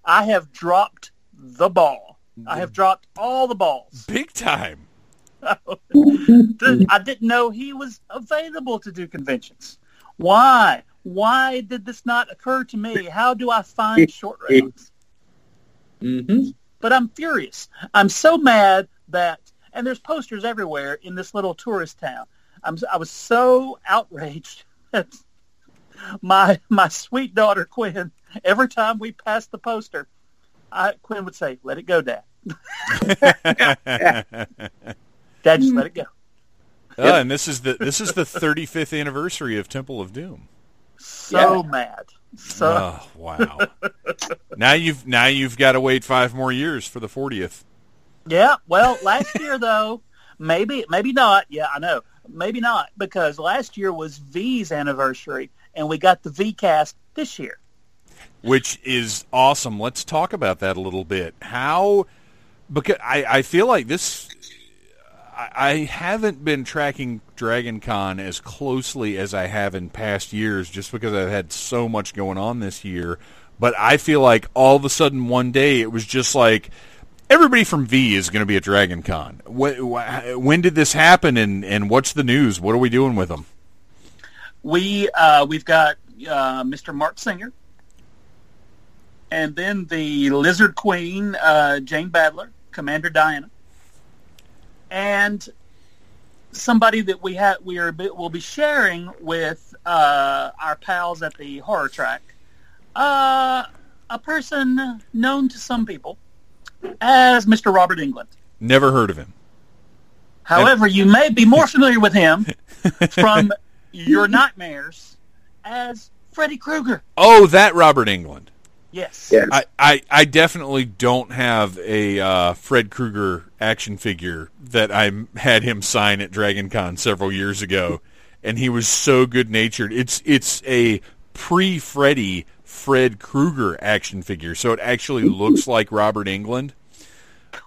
I have dropped the ball. I have dropped all the balls. Big time. I didn't know he was available to do conventions. Why? Why did this not occur to me? How do I find short rounds? Mm-hmm. But I'm furious. I'm so mad that, and there's posters everywhere in this little tourist town. I'm, I was so outraged that my my sweet daughter Quinn, every time we passed the poster, I, Quinn would say, "Let it go, Dad." Dad, just let it go. Oh, and this is the this is the 35th anniversary of Temple of Doom so yeah. mad. So oh, wow. now you've now you've got to wait five more years for the 40th. Yeah, well, last year though, maybe maybe not. Yeah, I know. Maybe not because last year was V's anniversary and we got the V cast this year. Which is awesome. Let's talk about that a little bit. How because I, I feel like this I haven't been tracking Dragon Con as closely as I have in past years just because I've had so much going on this year. But I feel like all of a sudden one day it was just like everybody from V is going to be at Dragon Con. When, did this happen and, and what's the news? What are we doing with them? We, uh, we've got uh, Mr. Marc Singer and then the Lizard Queen, uh, Jane Badler, Commander Diana and somebody that we have we are will be sharing with uh, our pals at the horror track, uh, a person known to some people as Mr. Robert Englund. Never heard of him. However, and- you may be more familiar with him from your nightmares as Freddy Krueger. Oh, that Robert Englund. Yes. yes. I, I, I definitely don't have a uh, Fred Krueger action figure that I had him sign at Dragon Con several years ago, and he was so good natured. It's it's a pre Freddy Fred Krueger action figure, so it actually looks like Robert Englund.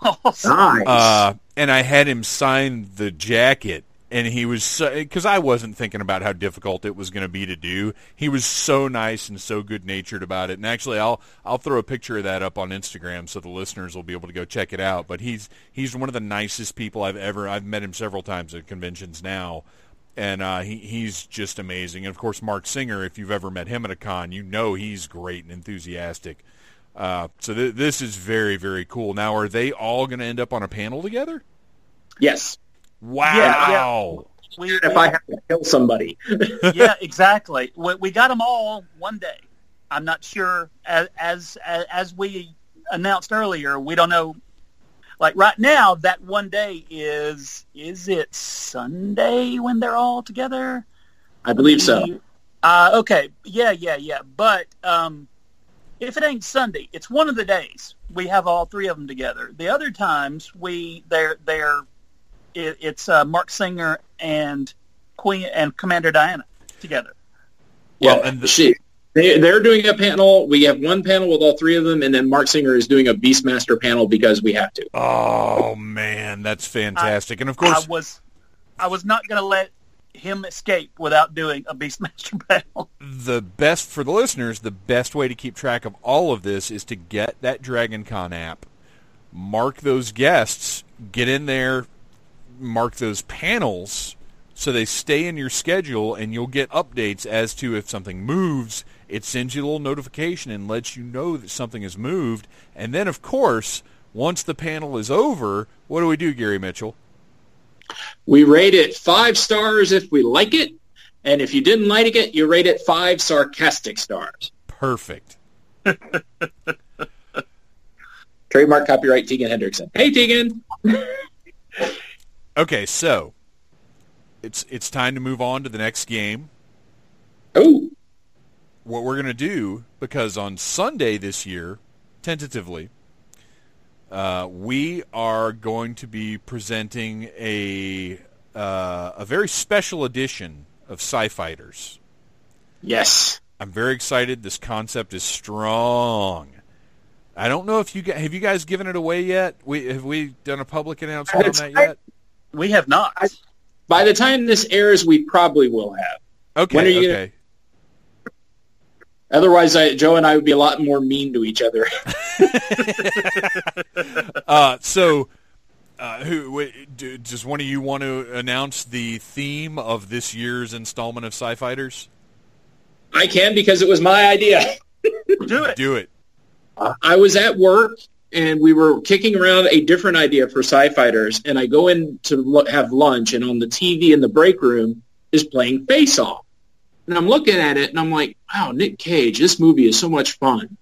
Oh, nice. Uh, and I had him sign the jacket and he was because I wasn't thinking about how difficult it was going to be to do. He was so nice and so good natured about it. And actually, I'll I'll throw a picture of that up on Instagram so the listeners will be able to go check it out. But he's he's one of the nicest people I've ever. I've met him several times at conventions now, and uh, he he's just amazing. And of course, Marc Singer, if you've ever met him at a con, you know he's great and enthusiastic. Uh, so th- this is very very cool. Now, are they all going to end up on a panel together? Yes. Wow. Yeah, yeah. We, if I have to kill somebody. yeah, exactly. We, we, got them all one day. I'm not sure. As, as as we announced earlier, we don't know. Like right now, that one day is is it Sunday when they're all together? I believe so. Uh, okay, yeah, yeah, yeah. But um, if it ain't Sunday, it's one of the days we have all three of them together. The other times we they're they're it, it's uh, Marc Singer and Queen and Commander Diana together. Well, yeah, and the, she, they, they're doing a panel. We have one panel with all three of them, and then Marc Singer is doing a Beastmaster panel because we have to. Oh man, that's fantastic! I, and of course, I was I was not going to let him escape without doing a Beastmaster panel. The best for the listeners, the best way to keep track of all of this is to get that DragonCon app, mark those guests, get in there, mark those panels so they stay in your schedule and you'll get updates as to if something moves. It sends you a little notification and lets you know that something has moved. And then, of course, once the panel is over, what do we do, Gary Mitchell? We rate it five stars if we like it. And if you didn't like it, you rate it five sarcastic stars. Perfect. Trademark copyright Tegan Hendrickson. Hey, Tegan. Okay, so it's it's time to move on to the next game. Oh. What we're going to do because on Sunday this year, tentatively, uh, we are going to be presenting a uh, a very special edition of Sci-Fighters. Yes, I'm very excited. This concept is strong. I don't know if you guys, have you guys given it away yet. We have we done a public announcement on that yet? We have not. I, by the time this airs, we probably will have. Okay. When are you okay. Gonna... Otherwise, I, Joe and I would be a lot more mean to each other. uh, so, uh, who wait, do, does one of you want to announce the theme of this year's installment of Sci-Fighters? I can because it was my idea. Do it. Do it. I was at work and we were kicking around a different idea for sci-fighters and i go in to have lunch and on the tv in the break room is playing face off. And i'm looking at it and i'm like wow nick cage this movie is so much fun.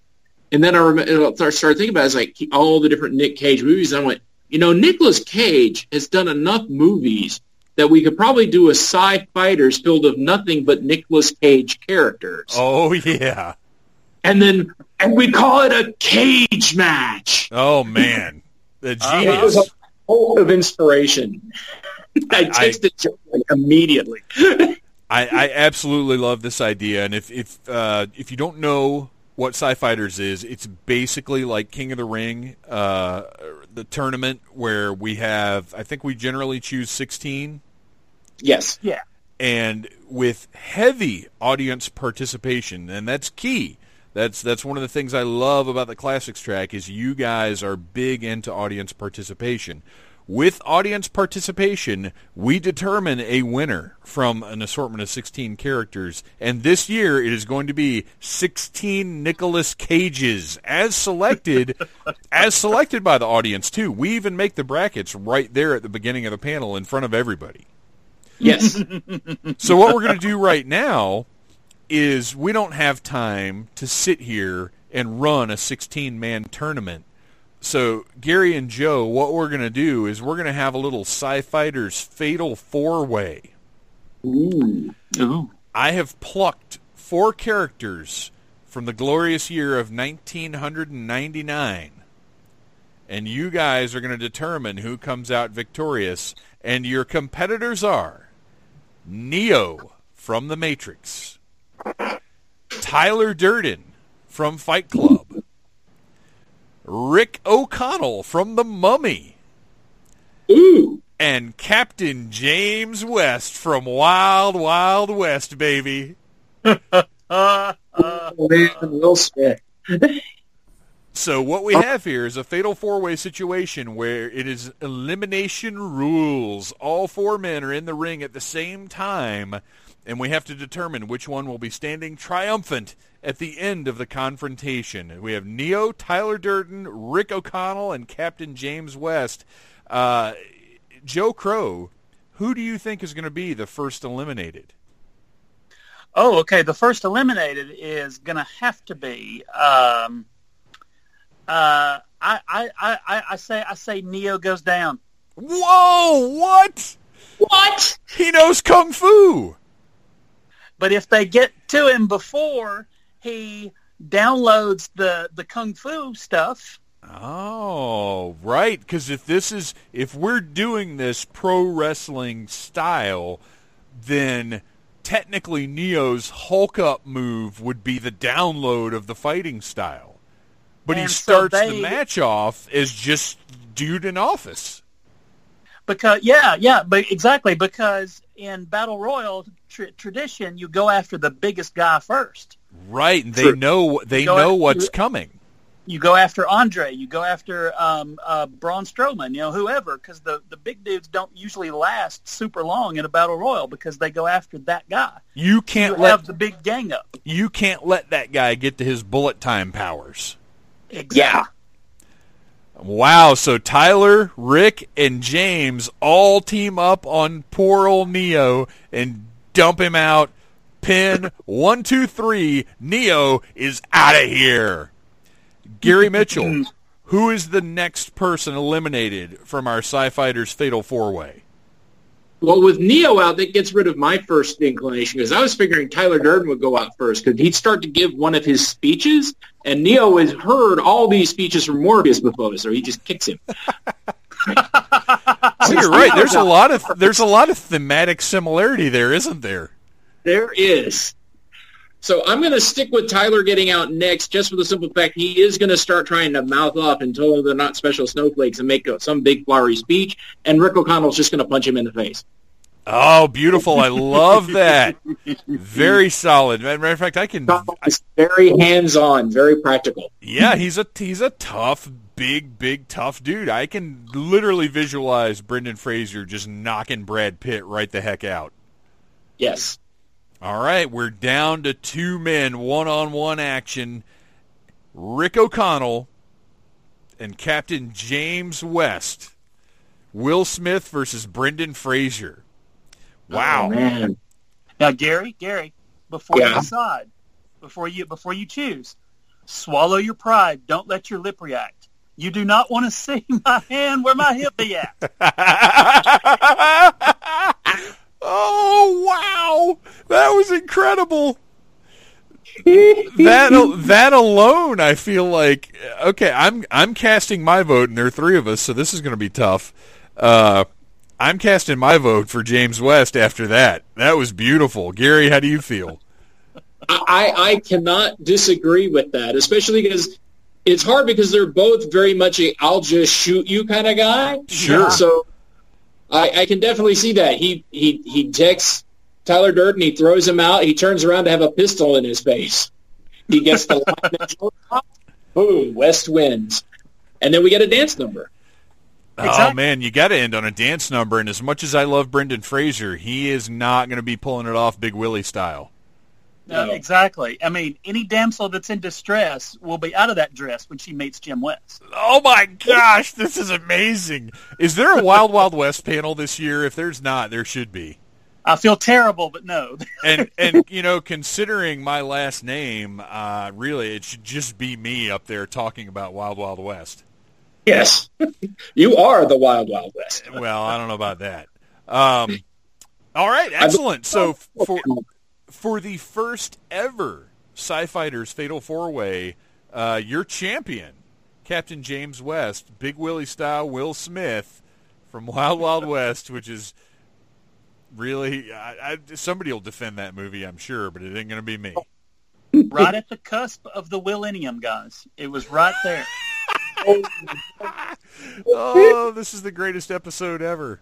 And then i remember started thinking about it, it's like all the different nick cage movies and i went you know nicolas cage has done enough movies that we could probably do a sci-fighters filled of nothing but nicolas cage characters. Oh yeah. And then and we call it a cage match. Oh man, the genius! it was a bolt of inspiration. I texted Joe immediately. I, I absolutely love this idea, and if if uh, if you don't know what Sci-Fighters is, it's basically like King of the Ring, uh, the tournament where we have. I think we generally choose sixteen. Yes. Yeah. And with heavy audience participation, and that's key that's that's one of the things I love about the classics track is you guys are big into audience participation. With audience participation, we determine a winner from an assortment of 16 characters, and this year it is going to be 16 Nicolas Cages as selected as selected by the audience too. We even make the brackets right there at the beginning of the panel in front of everybody. Yes. so what we're going to do right now is we don't have time to sit here and run a 16-man tournament. So Gary and Joe, what we're going to do is we're going to have a little Sci-Fighters Fatal Four-Way. Ooh. Ooh. I have plucked four characters from the glorious year of 1999. And you guys are going to determine who comes out victorious. And your competitors are Neo from The Matrix. Tyler Durden from Fight Club. Rick O'Connell from The Mummy. Ooh. And Captain James West from Wild Wild West, baby. oh, man, Will Smith. so what we have here is a fatal four-way situation where it is elimination rules. All four men are in the ring at the same time and we have to determine which one will be standing triumphant at the end of the confrontation. We have Neo, Tyler Durden, Rick O'Connell, and Captain James West. Uh, Joe Crow, who do you think is going to be the first eliminated? Oh, okay. The first eliminated is going to have to be. Um, uh, I, I, I, I say I say Neo goes down. Whoa! What? What? He knows kung fu. But if they get to him before he downloads the the kung fu stuff. Oh, right. Because if this is if we're doing this pro wrestling style, then technically Neo's Hulk up move would be the download of the fighting style. But and he starts so they, the match off as just dude in office. Because yeah, yeah, but exactly because in battle royal tra- tradition, you go after the biggest guy first. Right, and they know they know what's coming. You go after Andre. You go after um, uh, Braun Strowman. You know whoever, because the the big dudes don't usually last super long in a battle royal because they go after that guy. You can't you let have the big gang up. You can't let that guy get to his bullet time powers. Exactly. Yeah. Wow, so Tyler, Rick, and James all team up on poor old Neo and dump him out. Pin one, two, three. Neo is out of here. Gary Mitchell, who is the next person eliminated from our Sci Fighters Fatal Four Way? Well, with Neo out, that gets rid of my first inclination because I was figuring Tyler Durden would go out first because he'd start to give one of his speeches, and Neo has heard all these speeches from Morpheus before, so he just kicks him. oh, you're right. There's a lot of there's a lot of thematic similarity there, isn't there? There is. So I'm going to stick with Tyler getting out next, just for the simple fact he is going to start trying to mouth off and tell them they're not special snowflakes and make some big flowery speech, and Rick O'Connell's just going to punch him in the face. Oh, beautiful! I love that. very solid. Matter of fact, I can. Very hands-on, very practical. Yeah, he's a he's a tough, big, big, tough dude. I can literally visualize Brendan Fraser just knocking Brad Pitt right the heck out. Yes. All right, we're down to two men, one-on-one action. Rick O'Connell and Captain James West. Will Smith versus Brendan Fraser. Wow, oh, man. Now, Gary, Gary, before yeah. you decide, before you before you choose, swallow your pride. Don't let your lip react. You do not want to see my hand where my hip be at. Oh wow, that was incredible. that that alone, I feel like okay. I'm I'm casting my vote, and there are three of us, so this is going to be tough. Uh, I'm casting my vote for James West after that. That was beautiful, Gary. How do you feel? I I cannot disagree with that, especially because it's hard because they're both very much a "I'll just shoot you" kind of guy. Sure. So I, I can definitely see that. He he he takes Tyler Durden, he throws him out, he turns around to have a pistol in his face. He gets the line boom, West wins. And then we get a dance number. Oh man, you got to end on a dance number. And as much as I love Brendan Fraser, he is not going to be pulling it off Big Willie style. No. exactly. I mean, any damsel that's in distress will be out of that dress when she meets Jim West. Oh my gosh, this is amazing. Is there a Wild Wild West panel this year? If there's not, there should be. I feel terrible, but no. and and you know, considering my last name, uh, really, it should just be me up there talking about Wild Wild West. Yes, you are the Wild Wild West. well, I don't know about that. Um, all right, excellent. So for for the first ever Sci Fighters Fatal Four Way, uh, your champion, Captain James West, Big Willie style Will Smith from Wild Wild West, which is really I, I, somebody will defend that movie, I'm sure, but it ain't going to be me. Right at the cusp of the millennium, guys. It was right there. oh, this is the greatest episode ever.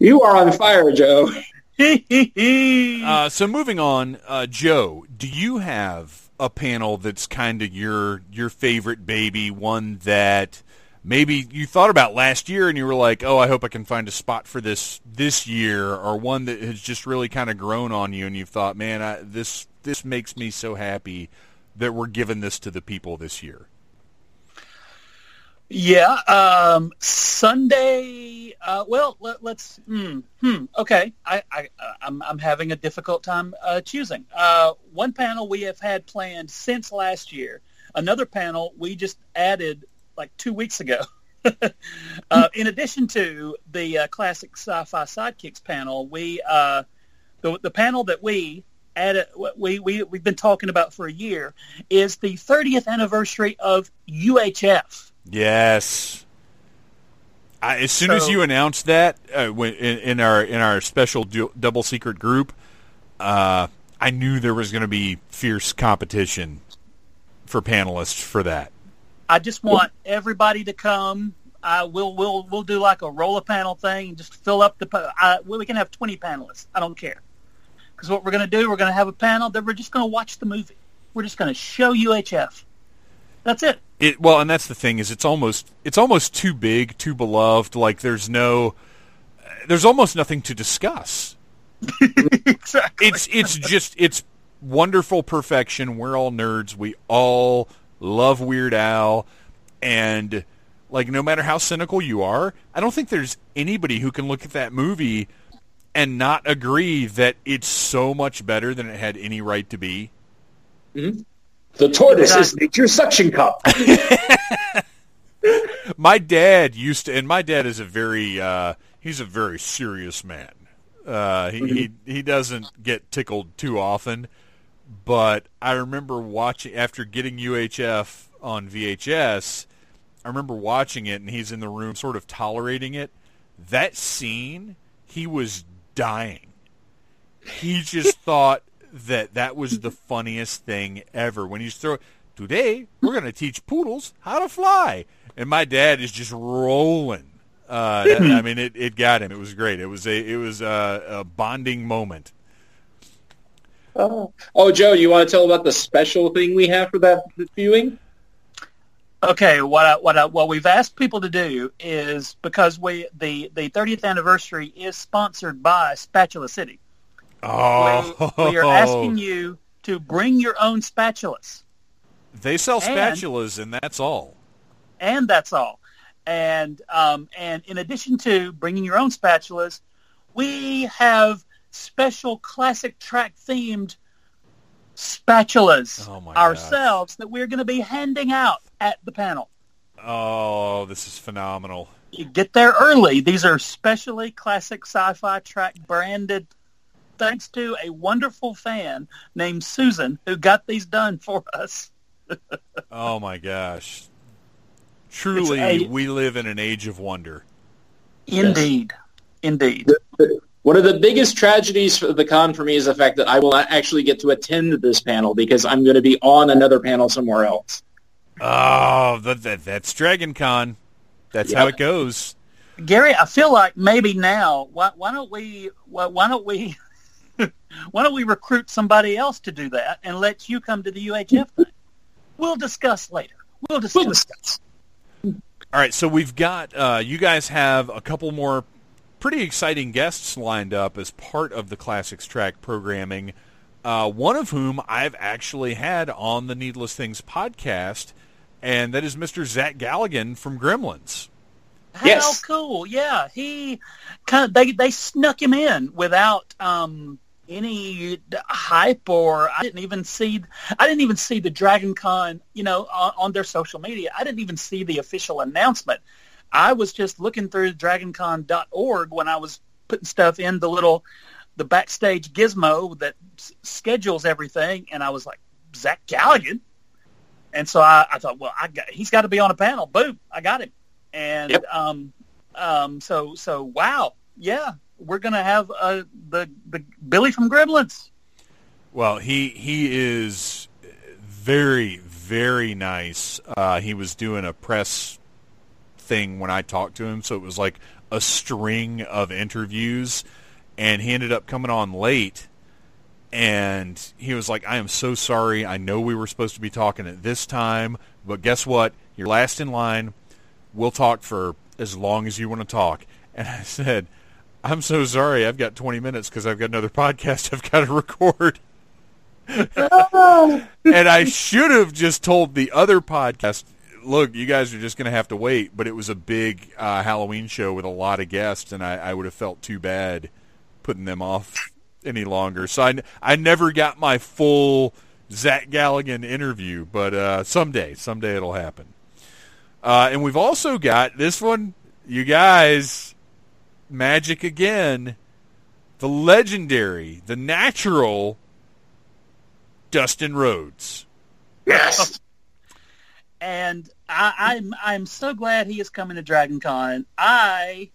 You are on fire, Joe. uh, so moving on, uh, Joe, do you have a panel that's kind of your your favorite baby, one that maybe you thought about last year and you were like, "Oh, I hope I can find a spot for this this year," or one that has just really kind of grown on you, and you've thought, "Man, I, this this makes me so happy that we're giving this to the people this year." Yeah, um, Sunday. Uh, well, let, us hmm, hmm, okay, I, I, I'm, I'm having a difficult time uh, choosing. Uh, one panel we have had planned since last year. Another panel we just added like two weeks ago. uh, in addition to the uh, classic sci-fi sidekicks panel, we uh, the the panel that we added we we we've been talking about for a year is the 30th anniversary of UHF. Yes. I, as soon so, as you announced that uh, in, in, our in our special du- double secret group, uh, I knew there was going to be fierce competition for panelists for that. I just want everybody to come. Uh, we'll we'll we'll do like a roller panel thing and just fill up the. Uh, we can have twenty panelists. I don't care, because what we're going to do, we're going to have a panel that we're just going to watch the movie. We're just going to show UHF. That's it. It well, and that's the thing is it's almost it's almost too big, too beloved. Like there's no, there's almost nothing to discuss. exactly. It's it's just it's wonderful perfection. We're all nerds. We all love Weird Al, and like no matter how cynical you are, I don't think there's anybody who can look at that movie and not agree that it's so much better than it had any right to be. Mm-hmm. The tortoise is nature's suction cup. my dad used to, and my dad is a very, uh, he's a very serious man. Uh, he, he he doesn't get tickled too often, but I remember watching after getting UHF on VHS. I remember watching it, and he's in the room, sort of tolerating it. That scene, he was dying. He just thought that that was the funniest thing ever. When you throw today we're going to teach poodles how to fly, and my dad is just rolling. Uh, I mean, it, it got him. It was great. It was a it was a, a bonding moment. Oh. oh, Joe, you want to tell about the special thing we have for that viewing? Okay, what I, what I, what we've asked people to do is because we the the 30th anniversary is sponsored by Spatula City. Oh, we, we are asking you to bring your own spatulas. They sell spatulas, and, and that's all. And that's all. And um, and in addition to bringing your own spatulas, we have special classic track themed spatulas oh ourselves gosh. that we're going to be handing out at the panel. Oh, this is phenomenal. You get there early. These are specially classic sci-fi track branded thanks to a wonderful fan named Susan who got these done for us. oh my gosh. Truly, a, we live in an age of wonder. Indeed. Yes. Indeed. One of the biggest tragedies for the con for me is the fact that I will not actually get to attend this panel because I'm going to be on another panel somewhere else. Oh, that, that, that's Dragon Con. That's yep. how it goes. Gary, I feel like maybe now, why, why don't we, why, why don't we, why don't we recruit somebody else to do that and let you come to the UHF thing? We'll discuss later. We'll discuss. We'll discuss. All right, so we've got uh, you guys have a couple more pretty exciting guests lined up as part of the Classics Track programming. Uh, one of whom I've actually had on the Needless Things podcast, and that is Mr. Zach Galligan from Gremlins. How yes. cool! Yeah, he kind of they they snuck him in without um, any hype or I didn't even see I didn't even see the Dragon Con you know on, on their social media. I didn't even see the official announcement. I was just looking through dragoncon.org when I was putting stuff in the little the backstage gizmo that s- schedules everything, and I was like Zach Galligan, and so I, I thought, well, I got he's got to be on a panel. Boom, I got him, and yep. um, um, so so wow, yeah, we're gonna have uh, the the Billy from Gremlins. Well, he he is very very nice. Uh, he was doing a press thing when I talked to him, so it was like a string of interviews, and he ended up coming on late. And he was like, I am so sorry. I know we were supposed to be talking at this time, but guess what? You're last in line. we'll talk for as long as you want to talk. And I said, I'm so sorry. I've got 20 minutes because I've got another podcast I've got to record. and I should have just told the other podcast, look, you guys are just going to have to wait. But it was a big uh, Halloween show with a lot of guests, and I, I would have felt too bad putting them off any longer. So I, I never got my full Zach Galligan interview, but uh, someday, someday it'll happen. Uh, and we've also got this one, you guys, magic again, the legendary, the natural Dustin Rhodes. Yes. And I, am I'm, I'm so glad he is coming to Dragon Con. I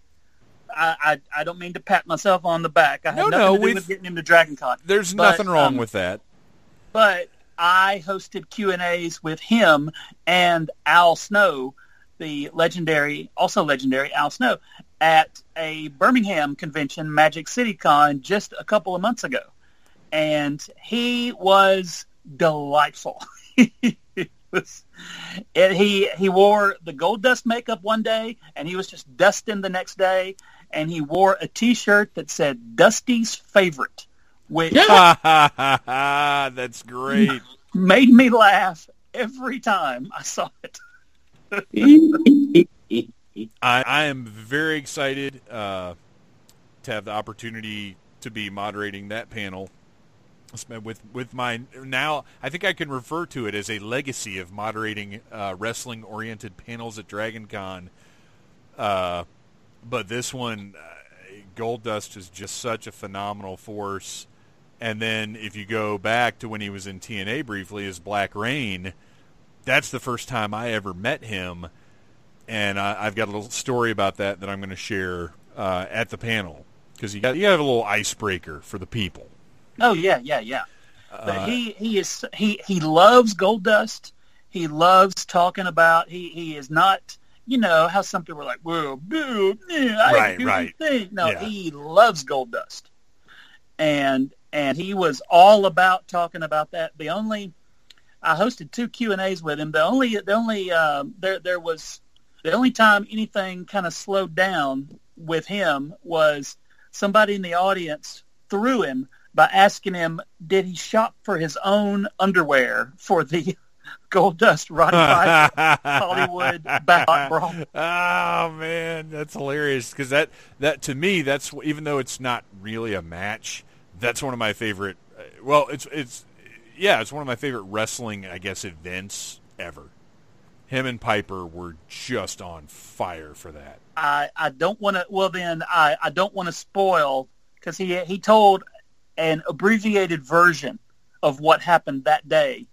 I, I, I don't mean to pat myself on the back. I no, have nothing no, to do with getting him to Dragon Con. There's but, nothing wrong um, with that. But I hosted Q and A's with him and Al Snow, the legendary, also legendary Al Snow, at a Birmingham convention, Magic City Con, just a couple of months ago, and he was delightful. was, he he wore the Goldust makeup one day, and he was just Dustin the next day, and he wore a T-shirt that said "Dusty's favorite," which that's great. Made me laugh every time I saw it. I, I, am very excited uh, to have the opportunity to be moderating that panel with with my now I think I can refer to it as a legacy of moderating uh, wrestling oriented panels at Dragon Con. Uh, but this one, uh, Goldust is just such a phenomenal force. And then if you go back to when he was in TNA briefly as Black Reign, that's the first time I ever met him. And I, have got a little story about that that I'm going to share uh, at the panel because you got you have a little icebreaker for the people. Oh yeah, yeah, yeah. Uh, but he he is he he loves Goldust. He loves talking about. He he is not. You know how some people are like, well, boo, yeah, I right, do right. Thing. No, yeah. he loves Goldust, and and he was all about talking about that. The only I hosted two Q and A's with him. The only the only um, there there was the only time anything kind of slowed down with him was somebody in the audience threw him by asking him, did he shop for his own underwear for the Goldust Roddy Piper Hollywood Backlot Brawl? Oh man, that's hilarious because that that to me that's even though it's not really a match, that's one of my favorite. Uh, well, it's it's yeah, it's one of my favorite wrestling I guess events ever. Him and Piper were just on fire for that. I, I don't want to. Well, then I, I don't want to spoil because he he told an abbreviated version of what happened that day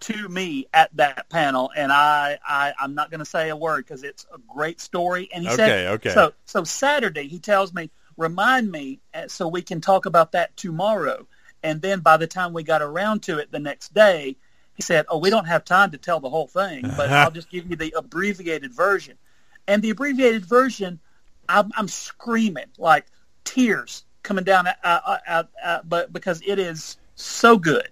to me at that panel, and I, I I'm not going to say a word because it's a great story. And he okay, said, okay. So so Saturday he tells me, remind me uh, so we can talk about that tomorrow. And then by the time we got around to it the next day, he said, oh, we don't have time to tell the whole thing, but I'll just give you the abbreviated version. And the abbreviated version, I'm, I'm screaming like tears coming down, uh, uh, uh, uh, but because it is so good.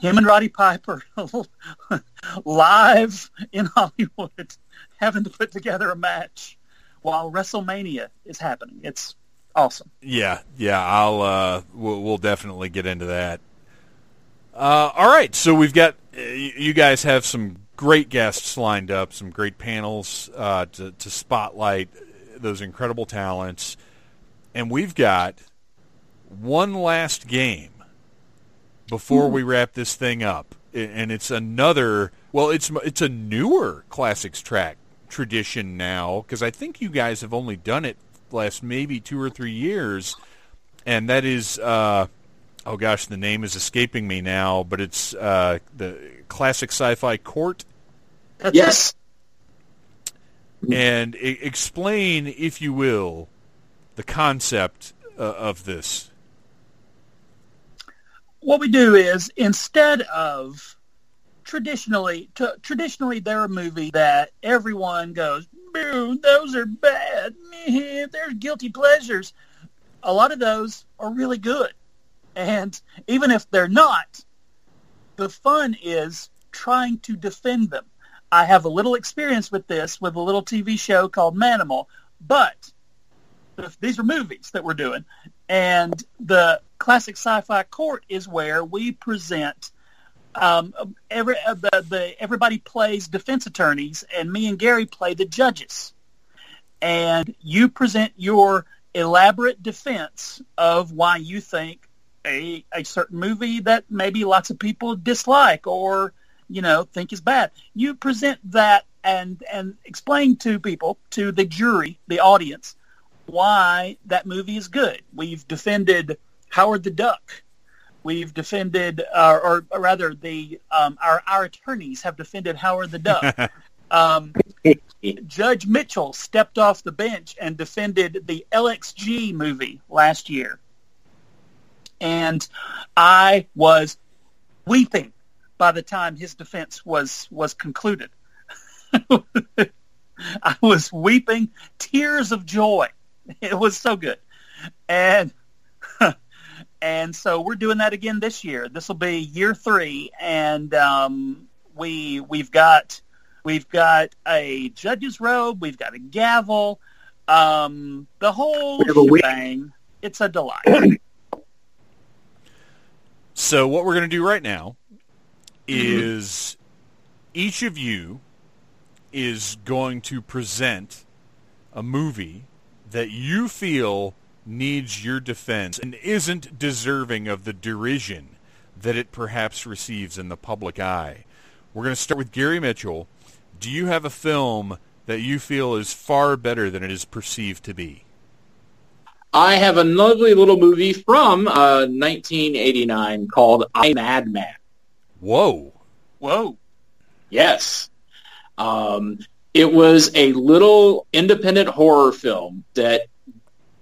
Him and Roddy Piper live in Hollywood, having to put together a match while WrestleMania is happening. It's awesome. Yeah, yeah. I'll uh, we'll, we'll definitely get into that. Uh, all right, so we've got uh, you guys have some great guests lined up, some great panels uh, to, to spotlight those incredible talents and we've got one last game before Ooh. we wrap this thing up, and it's another. Well, it's it's a newer classics track tradition now because I think you guys have only done it last maybe two or three years, and that is. Uh, oh gosh, the name is escaping me now, but it's uh, the classic sci-fi court. Yes. And I- explain, if you will, the concept uh, of this? What we do is instead of traditionally, t- traditionally they're a movie that everyone goes, "Boo, those are bad. There's guilty pleasures. A lot of those are really good. And even if they're not, the fun is trying to defend them. I have a little experience with this with a little TV show called Manimal, but these are movies that we're doing, and the classic sci-fi court is where we present um, every uh, the, the everybody plays defense attorneys, and me and Gary play the judges, and you present your elaborate defense of why you think a a certain movie that maybe lots of people dislike or you know think is bad. You present that and and explain to people, to the jury, the audience, why that movie is good. We've defended Howard the Duck. We've defended, uh, or, or, rather, the um, our our attorneys have defended Howard the Duck. um, Judge Mitchell stepped off the bench and defended the LXG movie last year, and I was weeping by the time his defense was was concluded. I was weeping tears of joy. It was so good, and and so we're doing that again this year. This will be year three, and um, we we've got we've got a judge's robe, we've got a gavel, um, the whole thing. It's a delight. So what we're going to do right now is each of you is going to present a movie that you feel needs your defense and isn't deserving of the derision that it perhaps receives in the public eye. We're going to start with Gary Mitchell. Do you have a film that you feel is far better than it is perceived to be? I have a lovely little movie from uh, 1989 called I Madman. Whoa. Whoa. Yes. Um, it was a little independent horror film that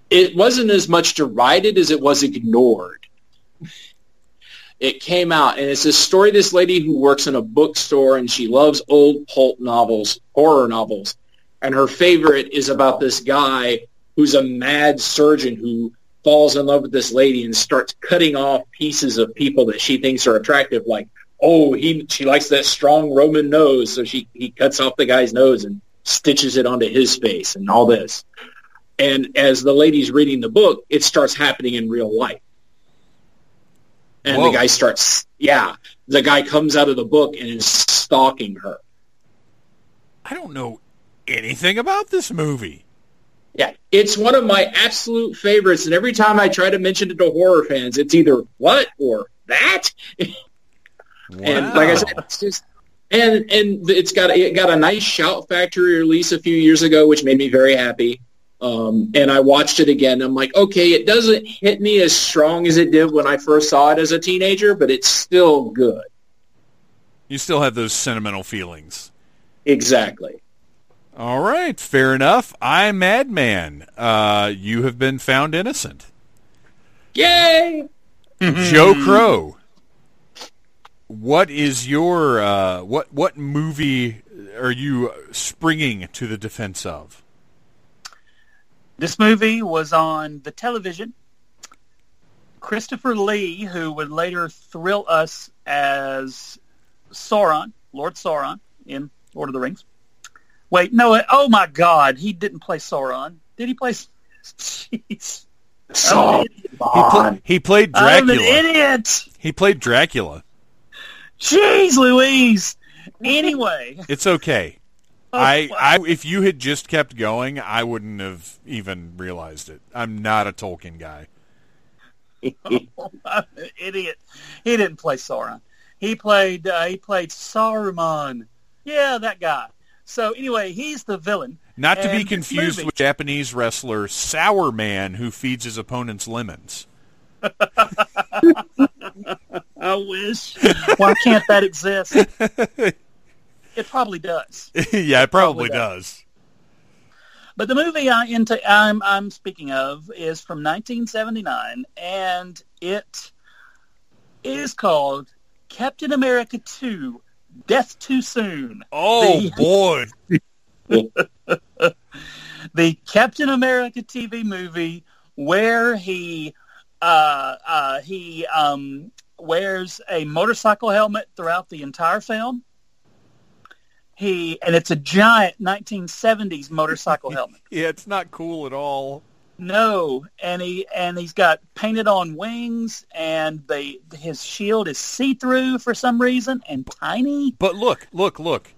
it wasn't as much derided as it was ignored. It came out, and it's a story. This lady who works in a bookstore, and she loves old pulp novels, horror novels, and her favorite is about this guy who's a mad surgeon who falls in love with this lady and starts cutting off pieces of people that she thinks are attractive, like oh, he she likes that strong Roman nose, so she he cuts off the guy's nose and stitches it onto his face and all this. And as the lady's reading the book, it starts happening in real life. And Whoa. the guy starts, yeah, the guy comes out of the book and is stalking her. I don't know anything about this movie. Yeah, it's one of my absolute favorites, and every time I try to mention it to horror fans, it's either what or that. Wow. And like I said, it's just and and it's got it got a nice shout factory release a few years ago, which made me very happy. Um, and I watched it again. I'm like, okay, it doesn't hit me as strong as it did when I first saw it as a teenager, but it's still good. You still have those sentimental feelings. Exactly. All right, fair enough. I'm Madman. Uh, you have been found innocent. Yay! Joe Crowe what is your uh, what what movie are you springing to the defense of? This movie was on the television. Christopher Lee, who would later thrill us as Sauron, Lord Sauron in Lord of the Rings. Wait, no, oh my God, he didn't play Sauron. Did he play? Jeez. Sauron. He, he, played Dracula. I'm an idiot. He played Dracula. Jeez Louise. Anyway. It's okay. Oh, I, I, if you had just kept going, I wouldn't have even realized it. I'm not a Tolkien guy. oh, I'm an idiot. He didn't play Sauron. He played, uh, he played Saruman. Yeah, that guy. So anyway, he's the villain. Not to be confused with Japanese wrestler Sour Man, who feeds his opponents lemons. I wish. Why can't that exist? It probably does. yeah, it probably, probably does. does. But the movie I into, I'm I'm speaking of is from 1979, and it is called Captain America 2: Death Too Soon. Oh the, boy! the Captain America TV movie where he uh, uh, he um, wears a motorcycle helmet throughout the entire film. he and it's a giant 1970s motorcycle helmet. yeah, it's not cool at all. No, and he and he's got painted on wings, and they his shield is see through for some reason and tiny. But look, look, look.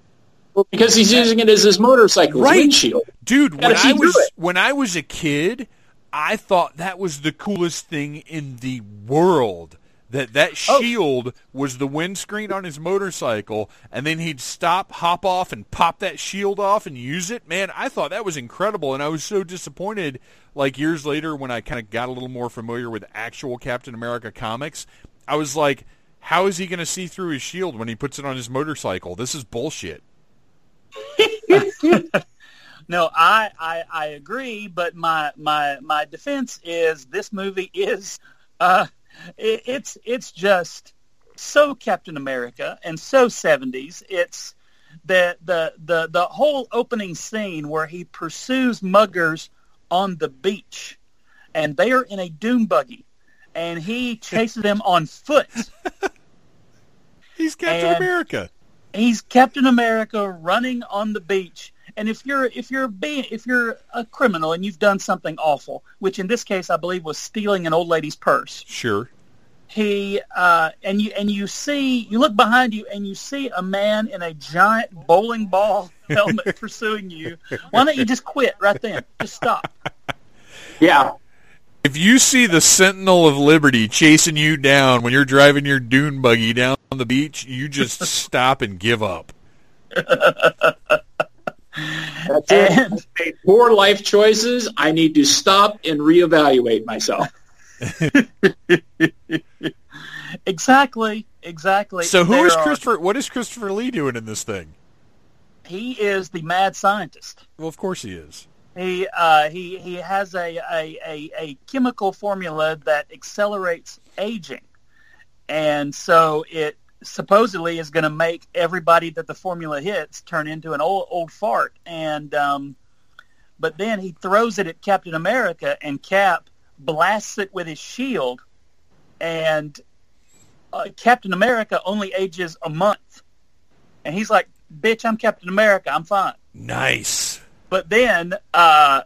Well, because he's using it as his motorcycle Right. windshield. Dude, when I was when I was a kid, I thought that was the coolest thing in the world. That that Oh. shield was the windscreen on his motorcycle, and then he'd stop, hop off, and pop that shield off and use it. Man, I thought that was incredible, and I was so disappointed. Like years later, when I kind of got a little more familiar with actual Captain America comics, I was like, "How is he going to see through his shield when he puts it on his motorcycle? This is bullshit." No, I, I I agree, but my my my defense is this movie is uh it, it's it's just so Captain America and so 70s. It's the the the the whole opening scene where he pursues muggers on the beach and they are in a dune buggy and he chases them on foot. He's Captain And- America. he's Captain America running on the beach. And if you're if you're being if you're a criminal and you've done something awful, which in this case I believe was stealing an old lady's purse, Sure. he uh, and you and you see you look behind you and you see a man in a giant bowling ball helmet pursuing you. Why don't you just quit right then? Just stop. Yeah. If you see the Sentinel of Liberty chasing you down when you're driving your dune buggy down on the beach, you just stop and give up. That's it. And- I've made poor life choices. I need to stop and reevaluate myself. Exactly. Exactly. So who There is are- Christopher? What is Christopher Lee doing in this thing? He is the mad scientist. Well, of course he is. He uh, he he has a, a, a, a chemical formula that accelerates aging, and so it supposedly is going to make everybody that the formula hits turn into an old old fart. And um, but then he throws it at Captain America, and Cap blasts it with his shield, and uh, Captain America only ages a month, and he's like, "Bitch, I'm Captain America. I'm fine." Nice. But then uh,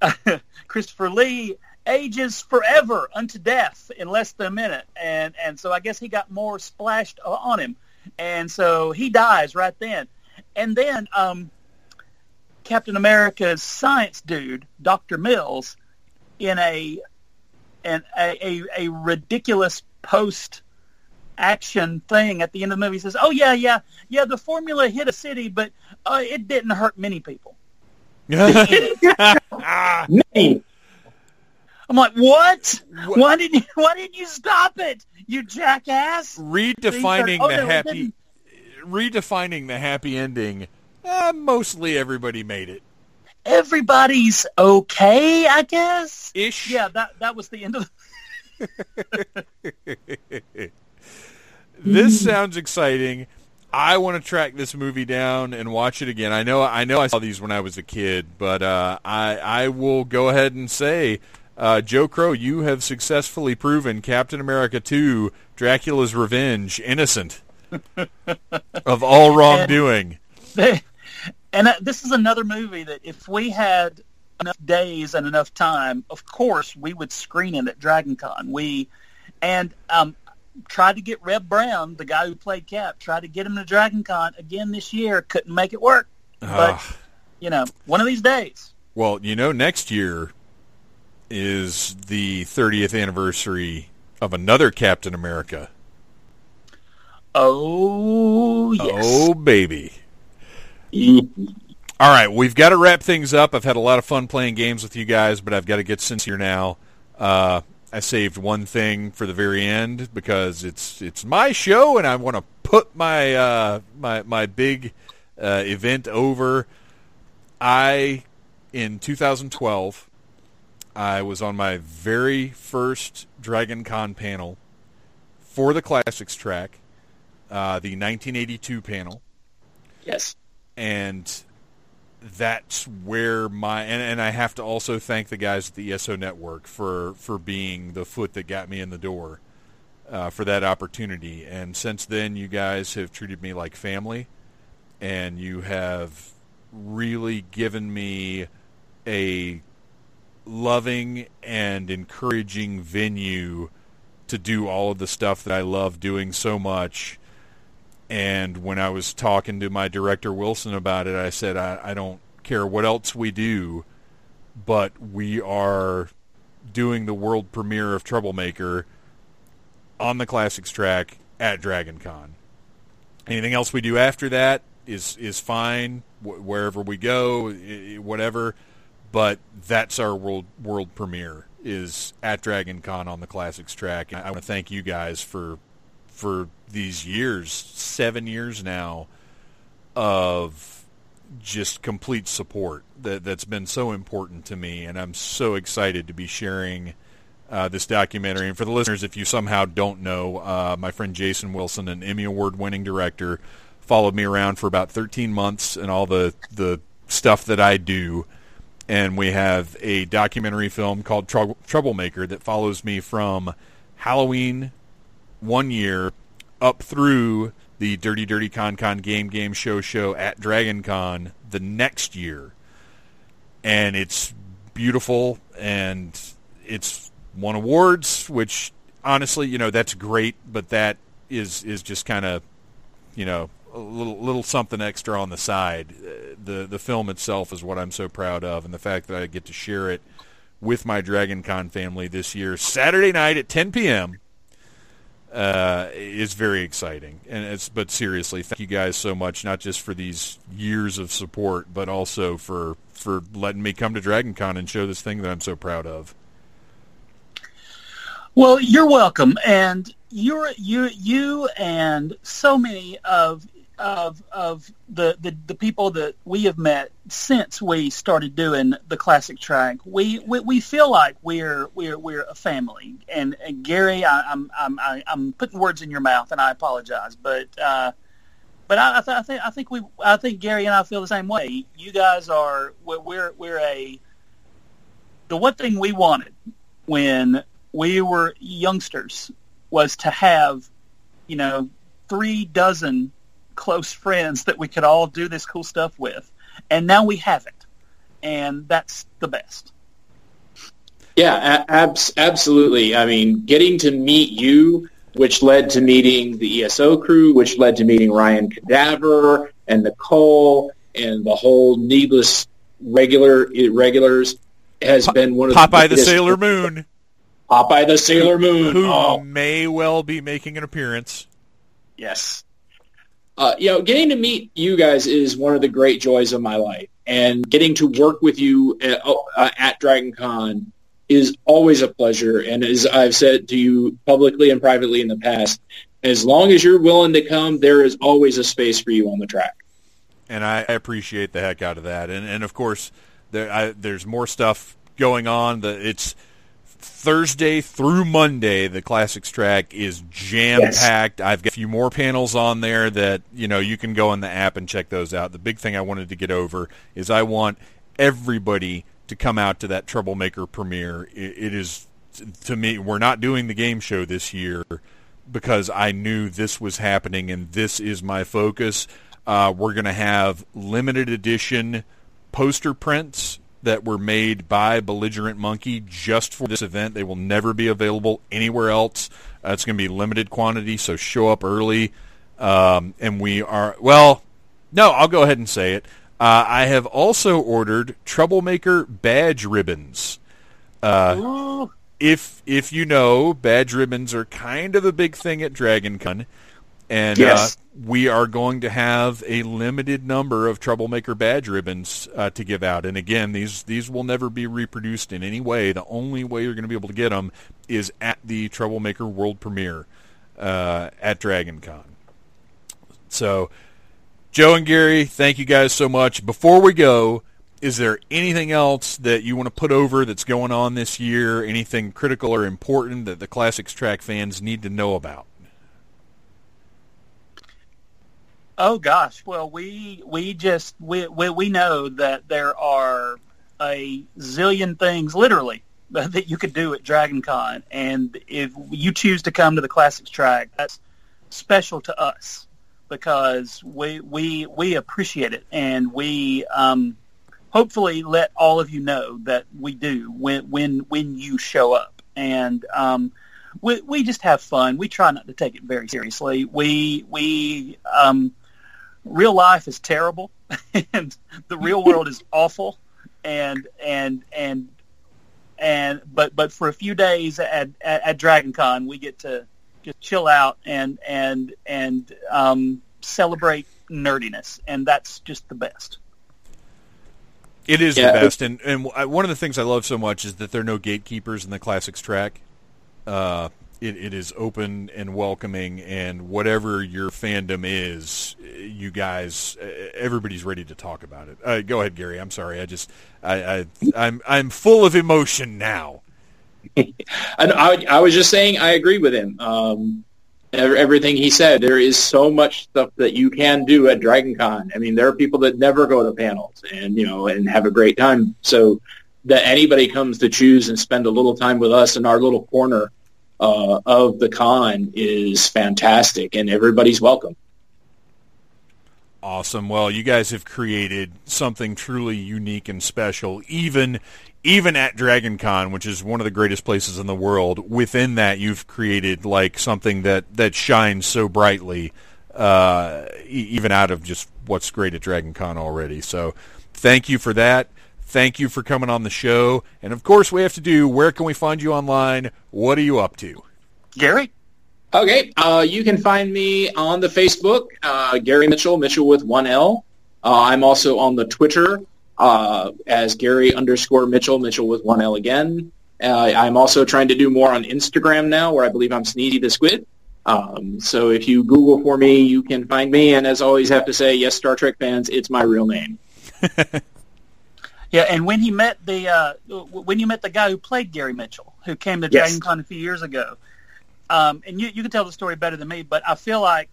Christopher Lee ages forever unto death in less than a minute, and and so I guess he got more splashed on him, and so he dies right then, and then um, Captain America's science dude, Doctor Mills, in a an a, a, a ridiculous post action thing at the end of the movie says, "Oh yeah, yeah, yeah, the formula hit a city, but uh, it didn't hurt many people." Me. I'm like, what? What- Why didn't you? Why didn't you stop it? You jackass! redefining Oh, the no, happy, redefining the happy ending. Uh, mostly everybody made it. Everybody's okay, I guess. Ish. Yeah, that that was the end of. This sounds exciting. I want to track this movie down and watch it again. I know I know I saw these when I was a kid, but uh, I I will go ahead and say, uh, Joe Crowe, you have successfully proven Captain America 2: Dracula's Revenge innocent of all wrongdoing. The, and uh, this is another movie that if we had enough days and enough time, of course we would screen it at Dragon Con. We and um, tried to get Reb Brown, the guy who played Cap, tried to get him to Dragon Con again this year. Couldn't make it work. But Ah. you know, one of these days. Well, you know, next year is the 30th anniversary of another Captain America. Oh yes. Oh, baby. All right, we've got to wrap things up. I've had a lot of fun playing games with you guys, but I've got to get sincere now. Uh, I saved one thing for the very end because it's it's my show, and I want to put my uh, my my big uh, event over. I in 2012, I was on my very first Dragon Con panel for the classics track, uh, the 1982 panel Yes. and that's where my and, and I have to also thank the guys at the ESO network for for being the foot that got me in the door uh, for that opportunity. And since then, you guys have treated me like family, and you have really given me a loving and encouraging venue to do all of the stuff that I love doing so much. And when I was talking to my director Wilson about it, I said, I, I don't care what else we do, but we are doing the world premiere of Troublemaker on the classics track at Dragon Con. Anything else we do after that is is fine wherever we go, whatever. But that's our world world premiere is at Dragon Con on the classics track. And I want to thank you guys for for these years, seven years now, of just complete support that that's been so important to me, and I'm so excited to be sharing uh, this documentary. And for the listeners, if you somehow don't know, uh, my friend Jason Wilson, an Emmy Award-winning director, followed me around for about 13 months and all the the stuff that I do. And we have a documentary film called Troublemaker that follows me from Halloween one year up through the Dirty Dirty Con Con Game Game Show Show at Dragon Con the next year. And it's beautiful and it's won awards, which honestly, you know, that's great, but that is is just kind of, you know, a little little something extra on the side. Uh, the the film itself is what I'm so proud of, and the fact that I get to share it with my Dragon Con family this year, Saturday night at 10 p.m. Uh, is very exciting. And it's but seriously, thank you guys so much, not just for these years of support, but also for for letting me come to Dragon Con and show this thing that I'm so proud of. Well, you're welcome, and you're you you and so many of of of the, the, the people that we have met since we started doing the classic track, we, we, we feel like we're we're we're a family. And, and Gary, I, I'm I'm I'm putting words in your mouth, and I apologize, but uh, but I, I, th- I think I think we I think Gary and I feel the same way. You guys are we're we're a the one thing we wanted when we were youngsters was to have you know three dozen close friends that we could all do this cool stuff with. And now we have it. And that's the best. Yeah, abs- absolutely. I mean, getting to meet you, which led to meeting the ESO crew, which led to meeting Ryan Cadaver and Nicole and the whole needless regular regulars has been one of the Popeye the, the Sailor Moon. Popeye the Sailor Moon, who oh. may well be making an appearance. Yes, uh, you know, getting to meet you guys is one of the great joys of my life, and getting to work with you at, uh, at Dragon Con is always a pleasure. And as I've said to you publicly and privately in the past, as long as you're willing to come, there is always a space for you on the track. And I appreciate the heck out of that. And and of course, there I, there's more stuff going on. That it's Thursday through Monday, the classics track is jam packed. Yes. I've got a few more panels on there that you know you can go in the app and check those out. The big thing I wanted to get over is I want everybody to come out to that Troublemaker premiere. it, it is to me, we're not doing the game show this year because I knew this was happening and this is my focus. Uh, we're going to have limited edition poster prints that were made by Belligerent Monkey just for this event. They will never be available anywhere else. Uh, it's going to be limited quantity, so show up early. Um, and we are well. No, I'll go ahead and say it. Uh, I have also ordered Troublemaker badge ribbons. Uh, if if you know, badge ribbons are kind of a big thing at Dragon Con. And uh, yes. uh, we are going to have a limited number of Troublemaker badge ribbons uh, to give out. And again, these these will never be reproduced in any way. The only way you're going to be able to get them is at the Troublemaker World Premiere uh, at Dragon Con. So, Joe and Gary, thank you guys so much. Before we go, is there anything else that you want to put over that's going on this year? Anything critical or important that the Classics Track fans need to know about? Oh gosh, well we we just we we, we know that there are a zillion things literally that you could do at Dragon Con and if you choose to come to the classics track, that's special to us because we we we appreciate it and we um, hopefully let all of you know that we do when when when you show up and um, we we just have fun. We try not to take it very seriously. We we um, real life is terrible and the real world is awful and and and and but but for a few days at at, at Dragon Con we get to just chill out and and and um, celebrate nerdiness and that's just the best it is yeah. the best and and one of the things i love so much is that there are no gatekeepers in the classics track uh, it, it is open and welcoming, and whatever your fandom is, you guys, everybody's ready to talk about it. Uh, go ahead, Gary. I'm sorry. I just, I, I I'm, I'm full of emotion now. I, I, was just saying, I agree with him. Um, everything he said. There is so much stuff that you can do at Dragon Con. I mean, there are people that never go to panels and you know and have a great time. So that anybody comes to choose and spend a little time with us in our little corner uh, of the con is fantastic, and everybody's welcome. Awesome. Well, you guys have created something truly unique and special, even even at Dragon Con, which is one of the greatest places in the world. Within that, you've created like something that that shines so brightly, uh, even out of just what's great at Dragon Con already. So, thank you for that. Thank you for coming on the show. And of course, we have to do where can we find you online? What are you up to? Gary? Okay, uh, you can find me on the Facebook, uh, Gary Mitchell, Mitchell with one L. Uh, I'm also on the Twitter uh, as Gary underscore Mitchell, Mitchell with one L again. Uh, I'm also trying to do more on Instagram now, where I believe I'm Sneezy the Squid. Um, so if you Google for me, you can find me. And as always, have to say, yes, Star Trek fans, it's my real name. Yeah, and when he met the uh, when you met the guy who played Gary Mitchell, who came to yes. Dragon Con a few years ago, um, and you you can tell the story better than me, but I feel like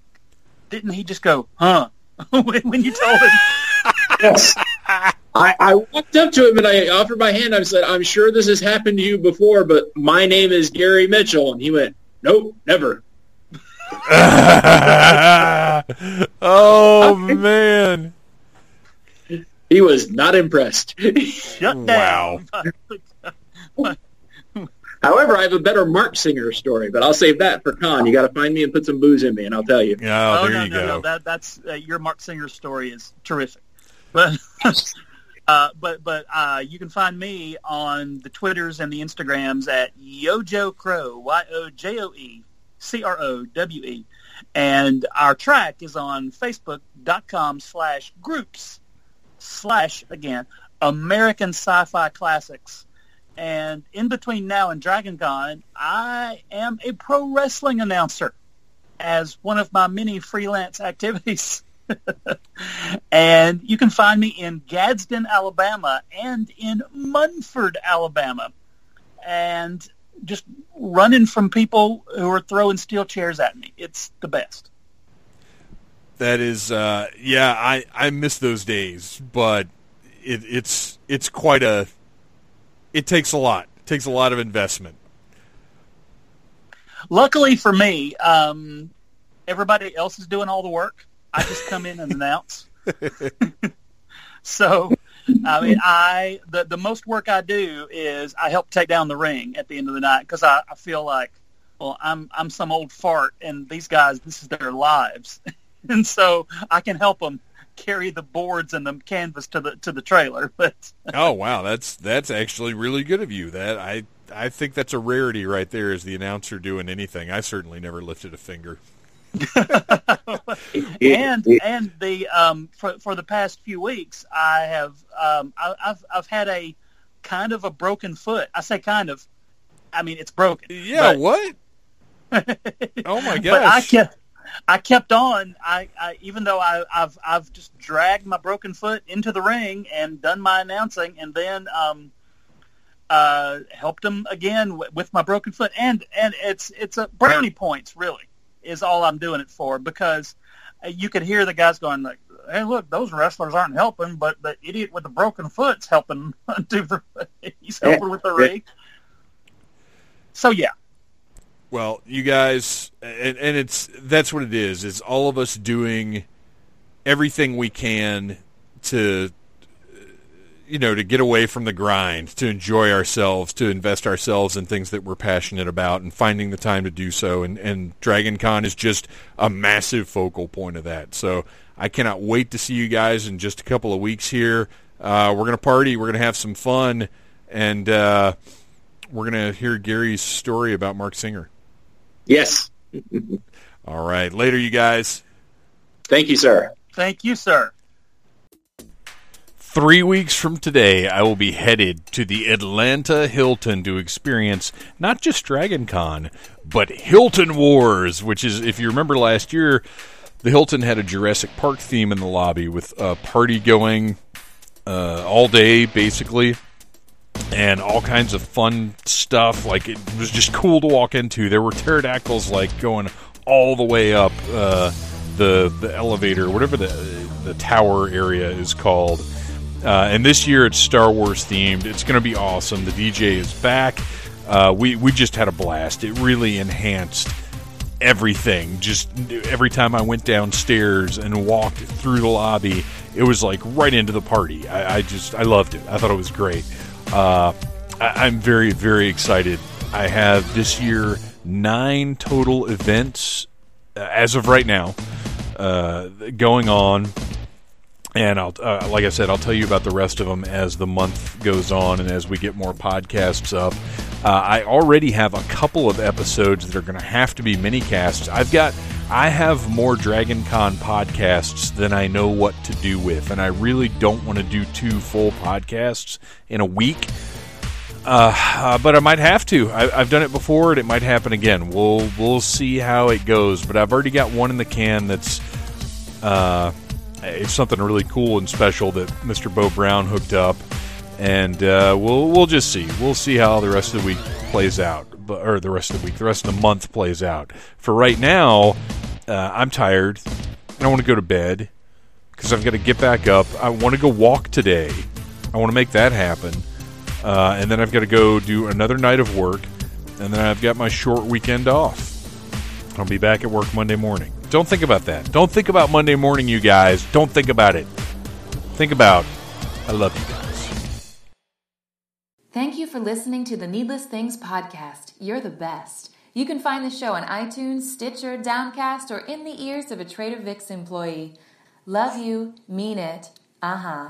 didn't he just go, huh, when, when you told him? yes. I, I walked up to him and I offered my hand. I said, "I'm sure this has happened to you before, but my name is Gary Mitchell." And he went, "Nope, never." oh man! He was not impressed. Shut down. Wow. However, I have a better Marc Singer story, but I'll save that for con. You got to find me and put some booze in me, and I'll tell you. Oh, oh there no, you no, go. No, that, that's uh, your Marc Singer story is terrific. But uh, but but uh, you can find me on the Twitters and the Instagrams at Yojo Crow, Y O J O E C R O W E, and our track is on Facebook.com slash groups slash again American Sci-Fi Classics. And in between now and Dragon Con, I am a pro wrestling announcer as one of my many freelance activities. and you can find me in Gadsden, Alabama and in Munford, Alabama. And just running from people who are throwing steel chairs at me. It's the best. That is, uh, yeah, I, I miss those days, but it, it's it's quite a. It takes a lot. It takes a lot of investment. Luckily for me, um, everybody else is doing all the work. I just come in and announce. so, I mean, I the the most work I do is I help take down the ring at the end of the night because I, I feel like, well, I'm I'm some old fart, and these guys, this is their lives. and so I can help them carry the boards and the canvas to the to the trailer. But oh wow, that's that's actually really good of you. That I I think that's a rarity right there. Is the announcer doing anything. I certainly never lifted a finger. and and the um for for the past few weeks I have um I, have I've had a kind of a broken foot. I say kind of. I mean it's broken. Yeah, but, what? oh my gosh! But I kept I kept on. I, I even though I, have I've just dragged my broken foot into the ring and done my announcing, and then um, uh, helped him again w- with my broken foot. And and it's it's a brownie points really is all I'm doing it for because you could hear the guys going like, "Hey, look, those wrestlers aren't helping, but the idiot with the broken foot's helping do the he's helping with the ring." So yeah, Well, you guys, and, and it's that's what it is. It's all of us doing everything we can to you know, to get away from the grind, to enjoy ourselves, to invest ourselves in things that we're passionate about, and finding the time to do so. And, and Dragon Con is just a massive focal point of that. So I cannot wait to see you guys in just a couple of weeks here. Uh, we're to party, we're to have some fun, and uh, we're to hear Gary's story about Marc Singer. Yes. All right. Later, you guys. Thank you, sir. Thank you, sir. Three weeks from today, I will be headed to the Atlanta Hilton to experience not just Dragon Con, but Hilton Wars, which is, if you remember last year, the Hilton had a Jurassic Park theme in the lobby with a party going uh, all day, basically, and all kinds of fun stuff. Like, it was just cool to walk into. There were pterodactyls, like, going all the way up uh, the, the elevator, whatever the, the tower area is called uh, and this year it's Star Wars themed. It's going to be awesome. The DJ is back. Uh, we we just had a blast. It really enhanced everything. Just every time I went downstairs and walked through the lobby, it was like right into the party. I, I just I loved it. I thought it was great. Uh, I, I'm very very excited. I have this year nine total events uh, as of right now uh, going on and I'll, uh, like I said, I'll tell you about the rest of them as the month goes on and as we get more podcasts up. Uh, I already have a couple of episodes that are going to have to be mini casts. I've got, I have more Dragon Con podcasts than I know what to do with, and I really don't want to do two full podcasts in a week. Uh, uh, but I might have to. I, have done it before, and it might happen again. We'll we'll see how it goes. But I've already got one in the can that's uh, it's something really cool and special that Mr. Bo Brown hooked up, and uh, we'll we'll just see. We'll see how the rest of the week plays out, or the rest of the week, the rest of the month plays out. For right now, uh, I'm tired I want to go to bed because I've got to get back up. I want to go walk today. I want to make that happen, uh, and then I've got to go do another night of work, and then I've got my short weekend off. I'll be back at work Monday morning. Don't think about that. Don't think about Monday morning, you guys. Don't think about it. Think about, I love you guys. Thank you for listening to the Needless Things podcast. You're the best. You can find the show on iTunes, Stitcher, Downcast, or in the ears of a Trader Vic's employee. Love you, mean it. Uh huh.